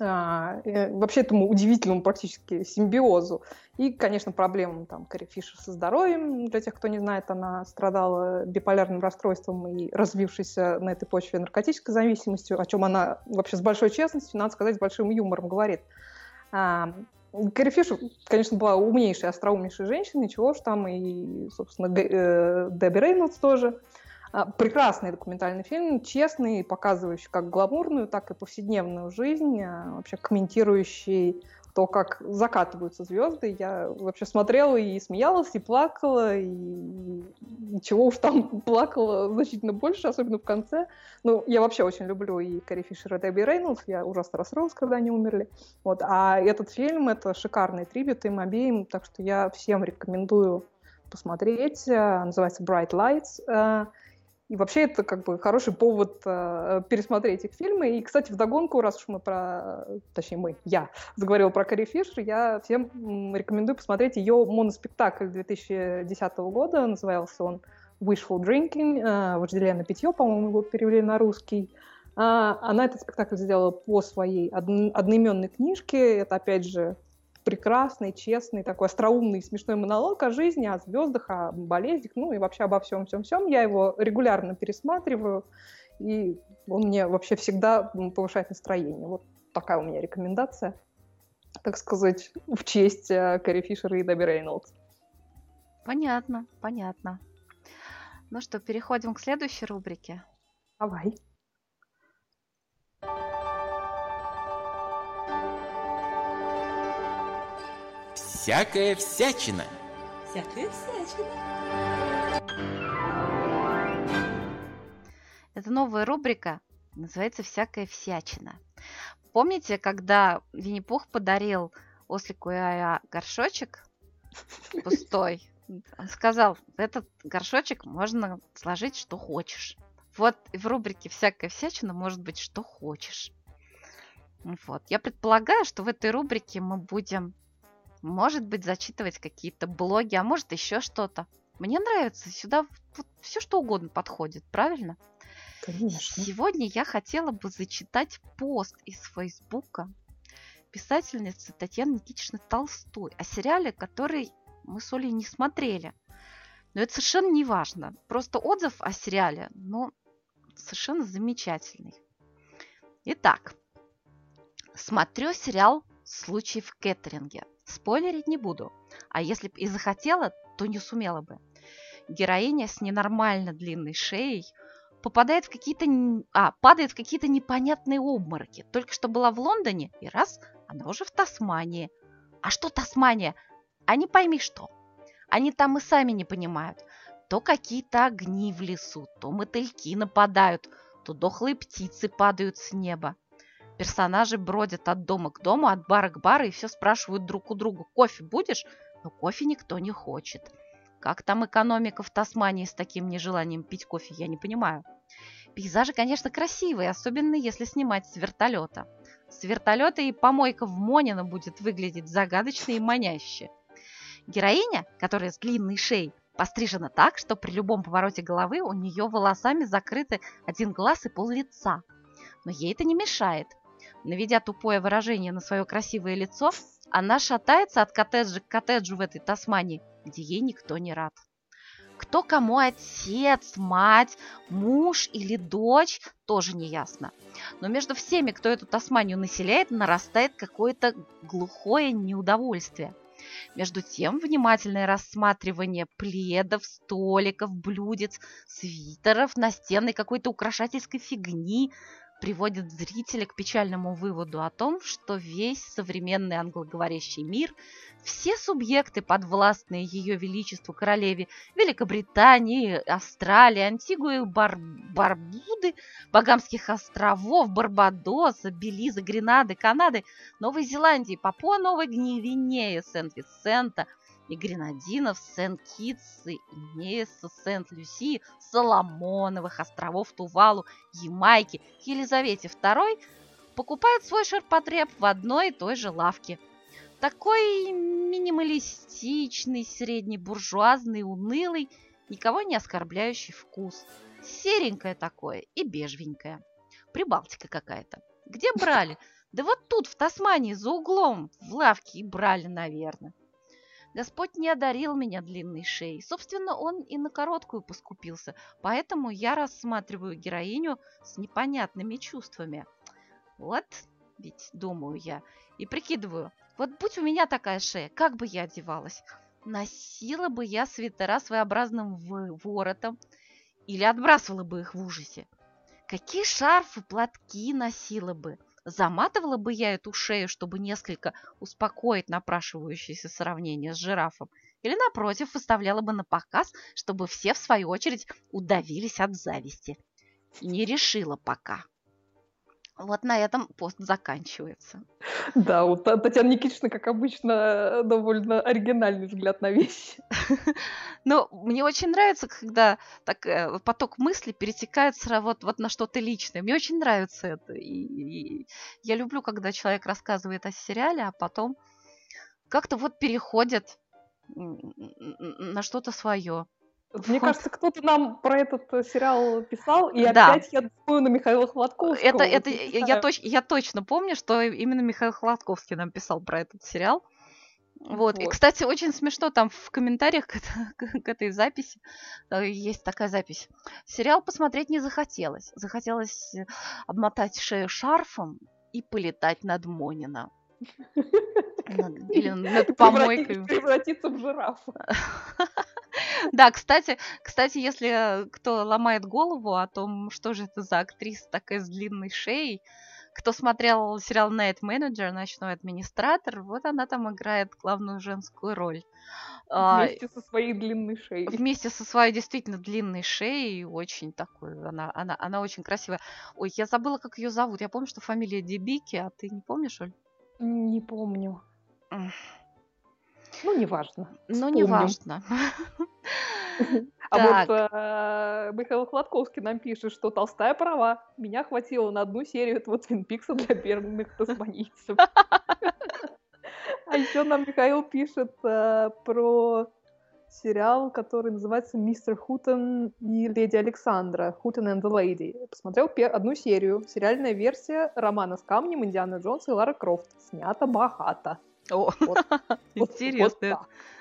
а, вообще этому удивительному практически симбиозу. И, конечно, проблемам там Кэрри Фишер со здоровьем. Для тех, кто не знает, она страдала биполярным расстройством и развившейся на этой почве наркотической зависимостью, о чем она вообще с большой честностью, надо сказать, с большим юмором говорит. Кэрри Фишер, конечно, была умнейшей, остроумнейшей женщиной, чего ж там, и, собственно, э, Дебби Рейнольдс тоже. А, прекрасный документальный фильм, честный, показывающий как гламурную, так и повседневную жизнь, а, вообще комментирующий то, как закатываются звезды. Я вообще смотрела и смеялась, и плакала, и, и чего уж там плакала значительно больше, особенно в конце. Ну, я вообще очень люблю и Кэрри Фишер, и Дебби Рейнольдс. Я ужасно расстроилась, когда они умерли. Вот. А этот фильм — это шикарный трибют им обеим, так что я всем рекомендую посмотреть. Называется Bright Lights. И вообще это как бы хороший повод э, пересмотреть их фильмы. И, кстати, вдогонку, раз уж мы про... Точнее, мы, я заговорила про Кэрри Фишер, я всем рекомендую посмотреть ее моноспектакль 2010 года. Назывался он Wishful Drinking, э, вожделенное питье, по-моему, его перевели на русский. Э, она этот спектакль сделала по своей од- одноименной книжке. Это, опять же, прекрасный, честный, такой остроумный, смешной монолог о жизни, о звездах, о болезнях, ну и вообще обо всем-всем-всем. Я его регулярно пересматриваю, и он мне вообще всегда повышает настроение. Вот такая у меня рекомендация, так сказать, в честь э, Кэрри Фишера и Дебби Рейнольдс. Понятно, понятно. Ну что, переходим к следующей рубрике. Давай. Всякая всячина. Всякая всячина. Это новая рубрика, называется «Всякая всячина». Помните, когда Винни-Пух подарил ослику Иая горшочек пустой? Сказал, в этот горшочек можно сложить, что хочешь. Вот в рубрике «Всякая всячина» может быть, что хочешь. Вот. Я предполагаю, что в этой рубрике мы будем может быть, зачитывать какие-то блоги, а может еще что-то. Мне нравится, сюда все что угодно подходит, правильно? Конечно. Сегодня я хотела бы зачитать пост из Фейсбука писательницы Татьяны Никитичны Толстой о сериале, который мы с Олей не смотрели. Но это совершенно не важно. Просто отзыв о сериале, ну, совершенно замечательный. Итак, смотрю сериал «Случай в Кеттеринге». Спойлерить не буду. А если бы и захотела, то не сумела бы. Героиня с ненормально длинной шеей попадает в какие-то... А, падает в какие-то непонятные обмороки. Только что была в Лондоне, и раз, она уже в Тасмании. А что Тасмания? А не пойми что. Они там и сами не понимают. То какие-то огни в лесу, то мотыльки нападают, то дохлые птицы падают с неба. Персонажи бродят от дома к дому, от бара к бару и все спрашивают друг у друга, кофе будешь? Но кофе никто не хочет. Как там экономика в Тасмании с таким нежеланием пить кофе, я не понимаю. Пейзажи, конечно, красивые, особенно если снимать с вертолета. С вертолета и помойка в Монино будет выглядеть загадочно и маняще. Героиня, которая с длинной шеей, пострижена так, что при любом повороте головы у нее волосами закрыты один глаз и пол лица. Но ей это не мешает. Наведя тупое выражение на свое красивое лицо, она шатается от коттеджа к коттеджу в этой Тасмании, где ей никто не рад. Кто кому отец, мать, муж или дочь, тоже не ясно. Но между всеми, кто эту Тасманию населяет, нарастает какое-то глухое неудовольствие. Между тем, внимательное рассматривание пледов, столиков, блюдец, свитеров, настенной какой-то украшательской фигни, приводит зрителя к печальному выводу о том, что весь современный англоговорящий мир, все субъекты, подвластные ее величеству королеве Великобритании, Австралии, Антигуи, Бар... Барбуды, Багамских островов, Барбадоса, Белиза, Гренады, Канады, Новой Зеландии, Папуа Новой Гвинеи, Сент-Винсента – и Гренадинов, Сент-Китс, Инеса, Сент-Люси, Соломоновых островов, Тувалу, Ямайки, Елизавете II покупают свой ширпотреб в одной и той же лавке. Такой минималистичный, среднебуржуазный, унылый, никого не оскорбляющий вкус. Серенькое такое и бежевенькое. Прибалтика какая-то. Где брали? Да вот тут, в Тасмании, за углом, в лавке и брали, наверное. Господь не одарил меня длинной шеей. Собственно, он и на короткую поскупился, поэтому я рассматриваю героиню с непонятными чувствами. Вот, ведь думаю я, и прикидываю, вот будь у меня такая шея, как бы я одевалась? Носила бы я свитера своеобразным воротом или отбрасывала бы их в ужасе? Какие шарфы, платки носила бы? Заматывала бы я эту шею, чтобы несколько успокоить напрашивающееся сравнение с жирафом, или, напротив, выставляла бы на показ, чтобы все, в свою очередь, удавились от зависти. Не решила пока. Вот на этом пост заканчивается. Да, у Татьяны Никитичны, как обычно, довольно оригинальный взгляд на вещи. Но мне очень нравится, когда так, э, поток мыслей перетекает вот, вот на что-то личное. Мне очень нравится это. И, и я люблю, когда человек рассказывает о сериале, а потом как-то вот переходит на что-то свое. Мне кажется, кто-то нам про этот э, сериал писал, и да. опять я думаю на Михаила Хладковского. Это, это я, точ, я точно помню, что именно Михаил Хладковский нам писал про этот сериал. Вот. вот. И, кстати, очень смешно там в комментариях к, к, к этой записи э, есть такая запись. Сериал посмотреть не захотелось. Захотелось э, обмотать шею шарфом и полетать над Монина. Или над помойкой. Превратиться в жирафа. Да, кстати, кстати, если кто ломает голову о том, что же это за актриса такая с длинной шеей, кто смотрел сериал Night Manager, ночной администратор, вот она там играет главную женскую роль. А, вместе со своей длинной шеей. Вместе со своей действительно длинной шеей, очень такой, она, она, она очень красивая. Ой, я забыла, как ее зовут. Я помню, что фамилия Дебики, а ты не помнишь, Оль? Не помню. Ну, неважно. Ну, неважно. А вот э, Михаил Хладковский нам пишет, что Толстая права. Меня хватило на одну серию этого Твин Пикса для бедных тасманийцев. А еще нам Михаил пишет э, про сериал, который называется «Мистер Хутон и леди Александра», «Хутон and the Lady». Посмотрел одну серию. Сериальная версия романа с камнем Индиана Джонс и Лара Крофт. Снята богато. О, вот, интересное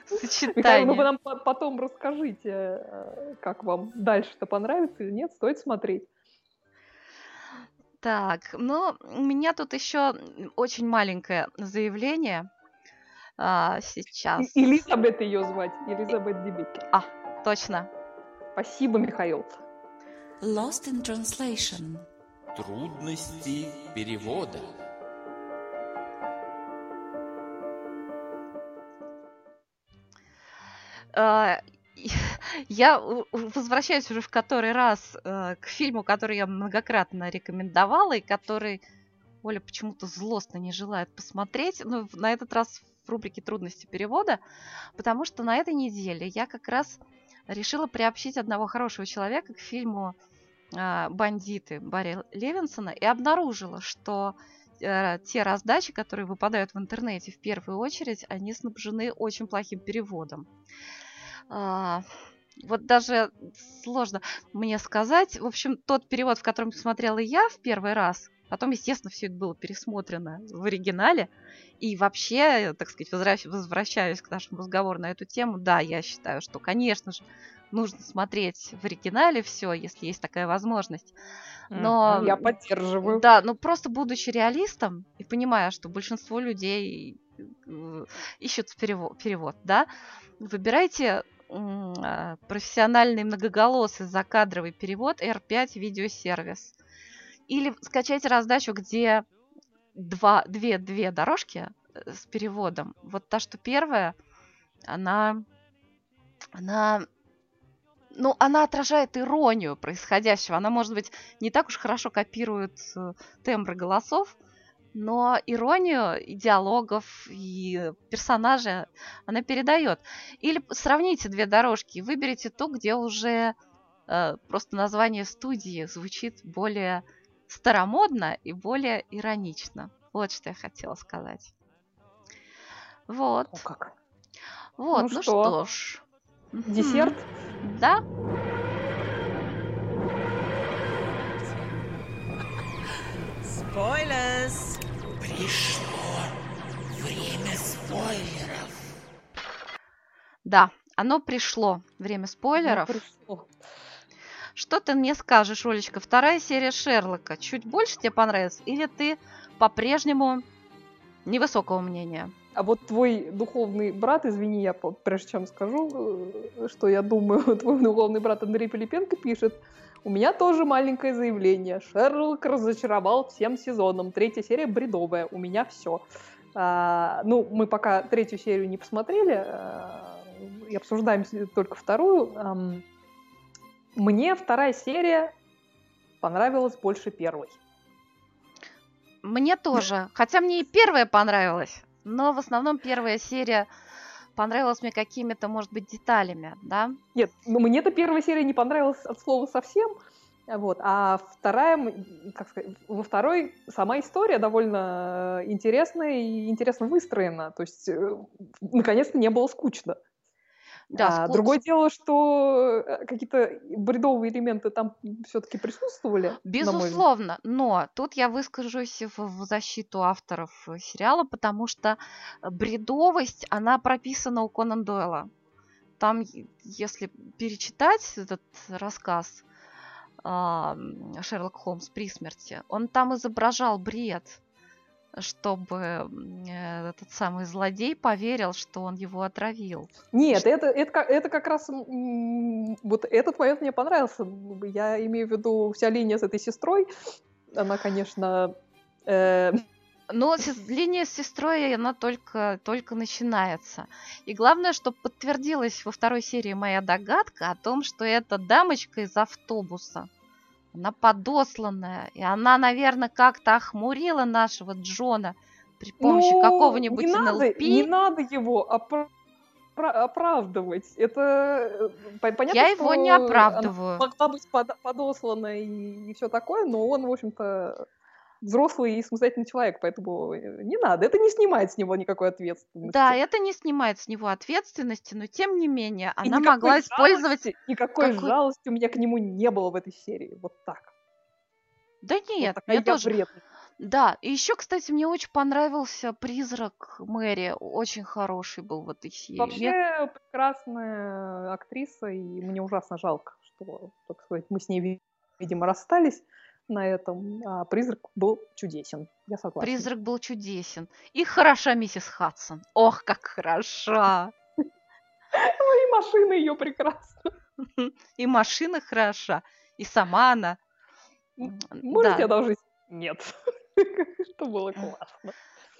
вот сочетание. Михаил, ну вы нам потом расскажите, э, как вам дальше-то понравится или нет, стоит смотреть. Так, ну, у меня тут еще очень маленькое заявление а, сейчас. Элизабет ее звать, Элизабет Дебики. А, точно. Спасибо, Михаил. Lost in Translation. Трудности перевода. я возвращаюсь уже в который раз э, к фильму, который я многократно рекомендовала и который Оля почему-то злостно не желает посмотреть. Но ну, на этот раз в рубрике «Трудности перевода», потому что на этой неделе я как раз решила приобщить одного хорошего человека к фильму э, «Бандиты» Барри Левинсона и обнаружила, что э, те раздачи, которые выпадают в интернете в первую очередь, они снабжены очень плохим переводом. А, вот даже сложно мне сказать. В общем, тот перевод, в котором смотрела я в первый раз, потом, естественно, все это было пересмотрено в оригинале. И вообще, так сказать, возвращ... возвращаюсь к нашему разговору на эту тему, да, я считаю, что, конечно же, нужно смотреть в оригинале все, если есть такая возможность. Но я поддерживаю. Да, но просто будучи реалистом и понимая, что большинство людей э, ищут перевод, перевод да, выбирайте профессиональный многоголосый закадровый перевод R5 видеосервис. Или скачайте раздачу, где два, две, две дорожки э, с переводом. Вот та, что первая, она, она, ну, она отражает иронию происходящего. Она, может быть, не так уж хорошо копирует э, тембры голосов, но иронию и диалогов, и персонажей она передает. Или сравните две дорожки, выберите ту, где уже э, просто название студии звучит более старомодно и более иронично. Вот что я хотела сказать. Вот. О, как. Вот, Ну ну, что? что ж. Десерт? Да? Spoilers! Пришло время спойлеров. Да, оно пришло. Время спойлеров. Пришло. Что ты мне скажешь, Олечка? Вторая серия Шерлока. Чуть больше тебе понравилась? Или ты по-прежнему невысокого мнения? А вот твой духовный брат, извини, я прежде чем скажу, э, что я думаю, твой духовный брат Андрей Пилипенко пишет, у меня тоже маленькое заявление. Шерлок разочаровал всем сезоном. Третья серия бредовая. У меня все. ну, мы пока третью серию не посмотрели а, и обсуждаем только вторую. Ам, мне вторая серия понравилась больше первой. Мне тоже. Хотя мне и первая понравилась. Но в основном первая серия понравилась мне какими-то, может быть, деталями, да? Нет, ну, мне-то первая серия не понравилась от слова совсем. Вот, а вторая, как сказать, во второй сама история довольно э, интересная и интересно выстроена. То есть, э, наконец-то не было скучно. Да, А, другое дело, что э, какие-то бредовые элементы там все-таки присутствовали. Безусловно, но тут я выскажусь в, в защиту авторов э, сериала, потому что бредовость, она прописана у Конан Дойла. Там, если перечитать этот рассказ Шерлок Холмс при смерти, он там изображал бред, чтобы э, этот самый злодей поверил, что он его отравил. Нет, это, это, как- это как раз вот этот момент мне понравился. Я имею в виду вся линия с этой сестрой. Она, конечно, э, Но линия с сестрой, она только, только начинается. И главное, что подтвердилась во второй серии моя догадка о том, что эта дамочка из автобуса, она подосланная, и она, наверное, как-то охмурила нашего Джона при помощи ну, какого-нибудь не надо, НЛП. не надо его опра- пра- оправдывать. Это э, по- понятно, Я его не что она оправдываю. могла быть под- подослана и, все такое, но он, в общем-то, взрослый и самостоятельный человек, поэтому э, не надо. Это не снимает с него никакой ответственности. Да, это не снимает с него ответственности, но тем не менее И она могла использовать... жалости- Никакой какой- жалости у меня к нему не было в этой серии. Вот так. Да Вот нет, такая я тоже... вредная. Да, и еще, кстати, мне очень понравился призрак Мэри. Очень хороший был в этой серии. Вообще прекрасная актриса, и мне ужасно жалко, что, так сказать, мы с ней, ви- видимо, расстались на этом. А призрак был чудесен. Я согласна. Призрак был чудесен. И хороша миссис Хадсон. Ох, как хороша! И машина ее прекрасна. И машина хороша, и сама она. М, М, Можете да. одолжить? Нет. Что было классно.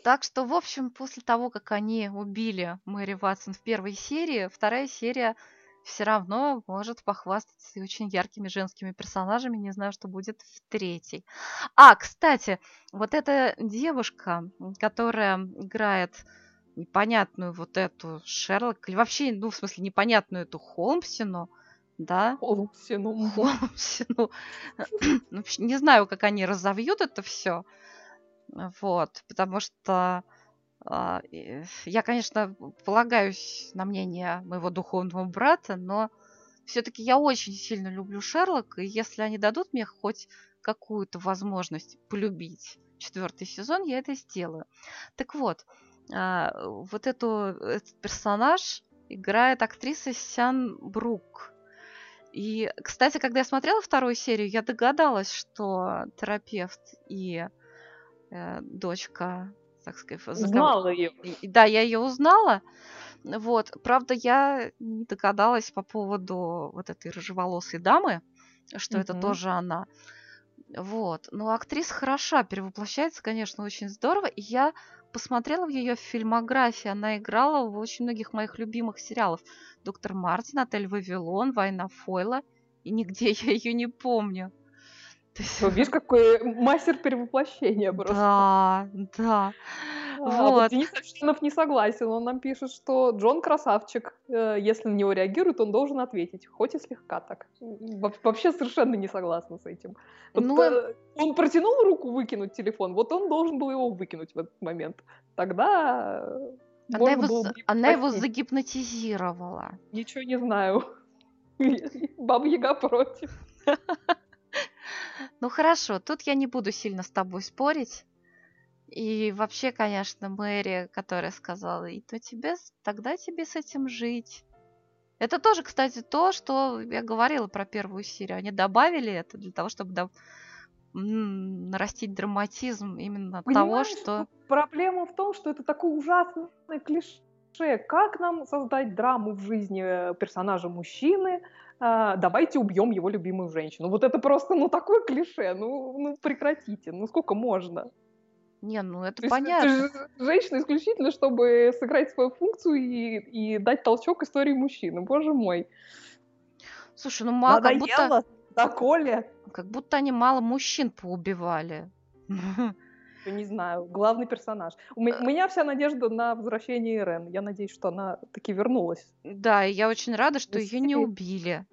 Так что, в общем, после того, как они убили Мэри Ватсон в первой серии, вторая серия все равно может похвастаться очень яркими женскими персонажами. Не знаю, что будет в третьей. А, кстати, вот эта девушка, которая играет непонятную вот эту Шерлок, или вообще, ну, в смысле, непонятную эту Холмсину, да, Холмсину. Холмсину. Ну, не знаю, как они разовьют это все. Вот, потому что я, конечно, полагаюсь на мнение моего духовного брата, но все-таки я очень сильно люблю Шерлока, и если они дадут мне хоть какую-то возможность полюбить четвертый сезон, я это сделаю. Так вот, а, вот эту, этот персонаж играет актриса Сян Брук. И, кстати, когда я смотрела вторую серию, я догадалась, что терапевт и э, дочка, так сказать, за кого- Знала ее. Да, я ее узнала. Вот. Правда, я не догадалась по поводу вот этой рыжеволосой дамы, что это Мгм. тоже она. Вот. Но актриса хороша, перевоплощается, конечно, очень здорово. И я посмотрела в ее фильмографии. Она играла в очень многих моих любимых сериалов. Доктор Мартин, Отель Вавилон, Война Фойла. И нигде я ее не помню. То есть... Ну, видишь, какой мастер перевоплощения просто. Да, да. А, вот. Денис Овчинов не согласен. Он нам пишет, что Джон красавчик. Э, если на него реагирует, он должен ответить. Хоть и слегка так. Вообще совершенно не согласна с этим. Вот ну... Э, он протянул руку выкинуть телефон, вот он должен был его выкинуть в этот момент. Тогда она его, она его загипнотизировала. Ничего не знаю. Баба Яга против. Ну хорошо, тут я не буду сильно с тобой спорить. И вообще, конечно, Мэри, которая сказала, и то тебе, тогда тебе с этим жить. Это тоже, кстати, то, что я говорила про первую серию. Они добавили это для того, чтобы до... нарастить драматизм именно Понимаешь, того, что... Проблема в том, что это такой ужасный клише. Как нам создать драму в жизни э, персонажа мужчины, давайте убьем его любимую женщину. Вот это просто, ну, такое клише, ну, ну прекратите, ну, сколько можно? Не, ну это То понятно. Есть, женщина исключительно, чтобы сыграть свою функцию и, и дать толчок истории мужчины. Боже мой. Слушай, ну мало как будто... Доколе? Как будто они мало мужчин поубивали. Не знаю, главный персонаж. У э. меня вся надежда на возвращение Ирен. Я надеюсь, что она таки вернулась. Да, и я очень рада, что ее не убили.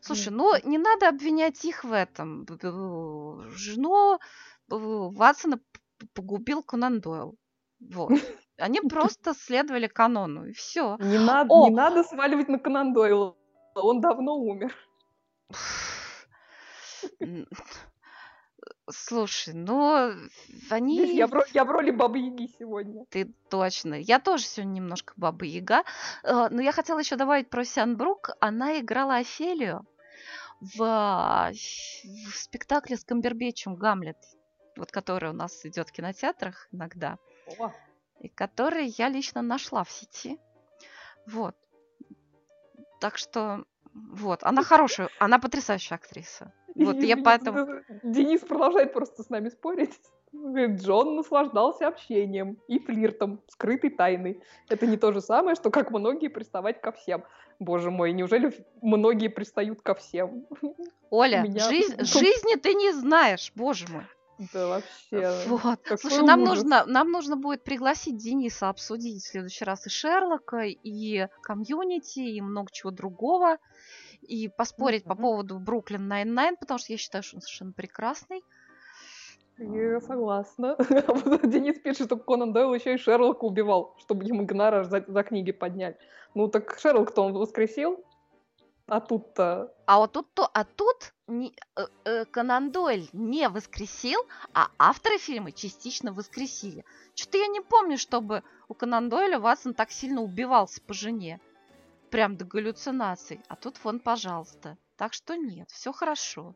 Слушай, ну не надо обвинять их в этом. Жену Ватсона погубил Конан Дойл. Вот. Они просто следовали канону, и все. Не надо, О! не надо сваливать на Конан Дойла. Он давно умер. Слушай, ну они... Я в, я в роли Бабы Яги сегодня. Ты точно. Я тоже сегодня немножко Баба Яга. Э, но я хотела еще добавить про Сиан Брук. Она играла Офелию в, в спектакле с Камбербечем «Гамлет» вот который у нас идет в кинотеатрах иногда, О. и который я лично нашла в сети. Вот. Так что, вот, она хорошая, она потрясающая актриса. Вот, я поэтому... Денис продолжает просто с нами спорить. Говорит, Джон наслаждался общением и флиртом, скрытой тайной. Это не то же самое, что как многие приставать ко всем. Боже мой, неужели многие пристают ко всем? Оля, Меня... жизнь, жизни ты не знаешь, боже мой. Да вообще. Вот. Слушай, нам нужно, нам нужно будет пригласить Дениса обсудить в следующий раз и Шерлока, и комьюнити, и много чего другого. И поспорить mm-hmm. по поводу Brooklyn Nine-Nine, потому что я считаю, что он совершенно прекрасный. Я согласна. Денис пишет, что Конан Дойл еще и Шерлока убивал, чтобы ему гонорар за, за книги поднять. Ну так Шерлок-то он воскресил. А тут-то... А вот тут-то... А тут не, э, э, Конан Дойль не воскресил, а авторы фильма частично воскресили. Что-то я не помню, чтобы у Конан Дойля Ватсон так сильно убивался по жене. Прям до галлюцинаций. А тут вон, пожалуйста. Так что нет, все хорошо.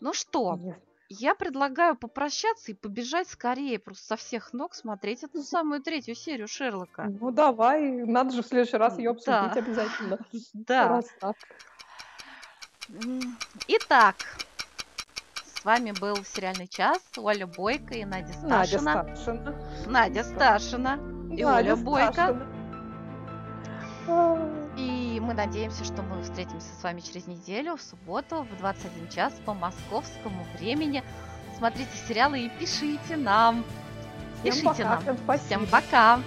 Ну что, нет. я предлагаю попрощаться и побежать скорее, просто со всех ног смотреть эту самую третью серию Шерлока. Ну давай, надо же в следующий раз ее обсудить да. обязательно. Да. Раз так. Итак, с вами был сериальный час Оля Бойко и Надя Сташина. Надя Сташина. Надя Сташина и Надя Оля Бойко. И мы надеемся, что мы встретимся с вами через неделю, в субботу, в 21 час по московскому времени. Смотрите сериалы и пишите нам. Пишите Всем пока, нам. Всем, всем пока.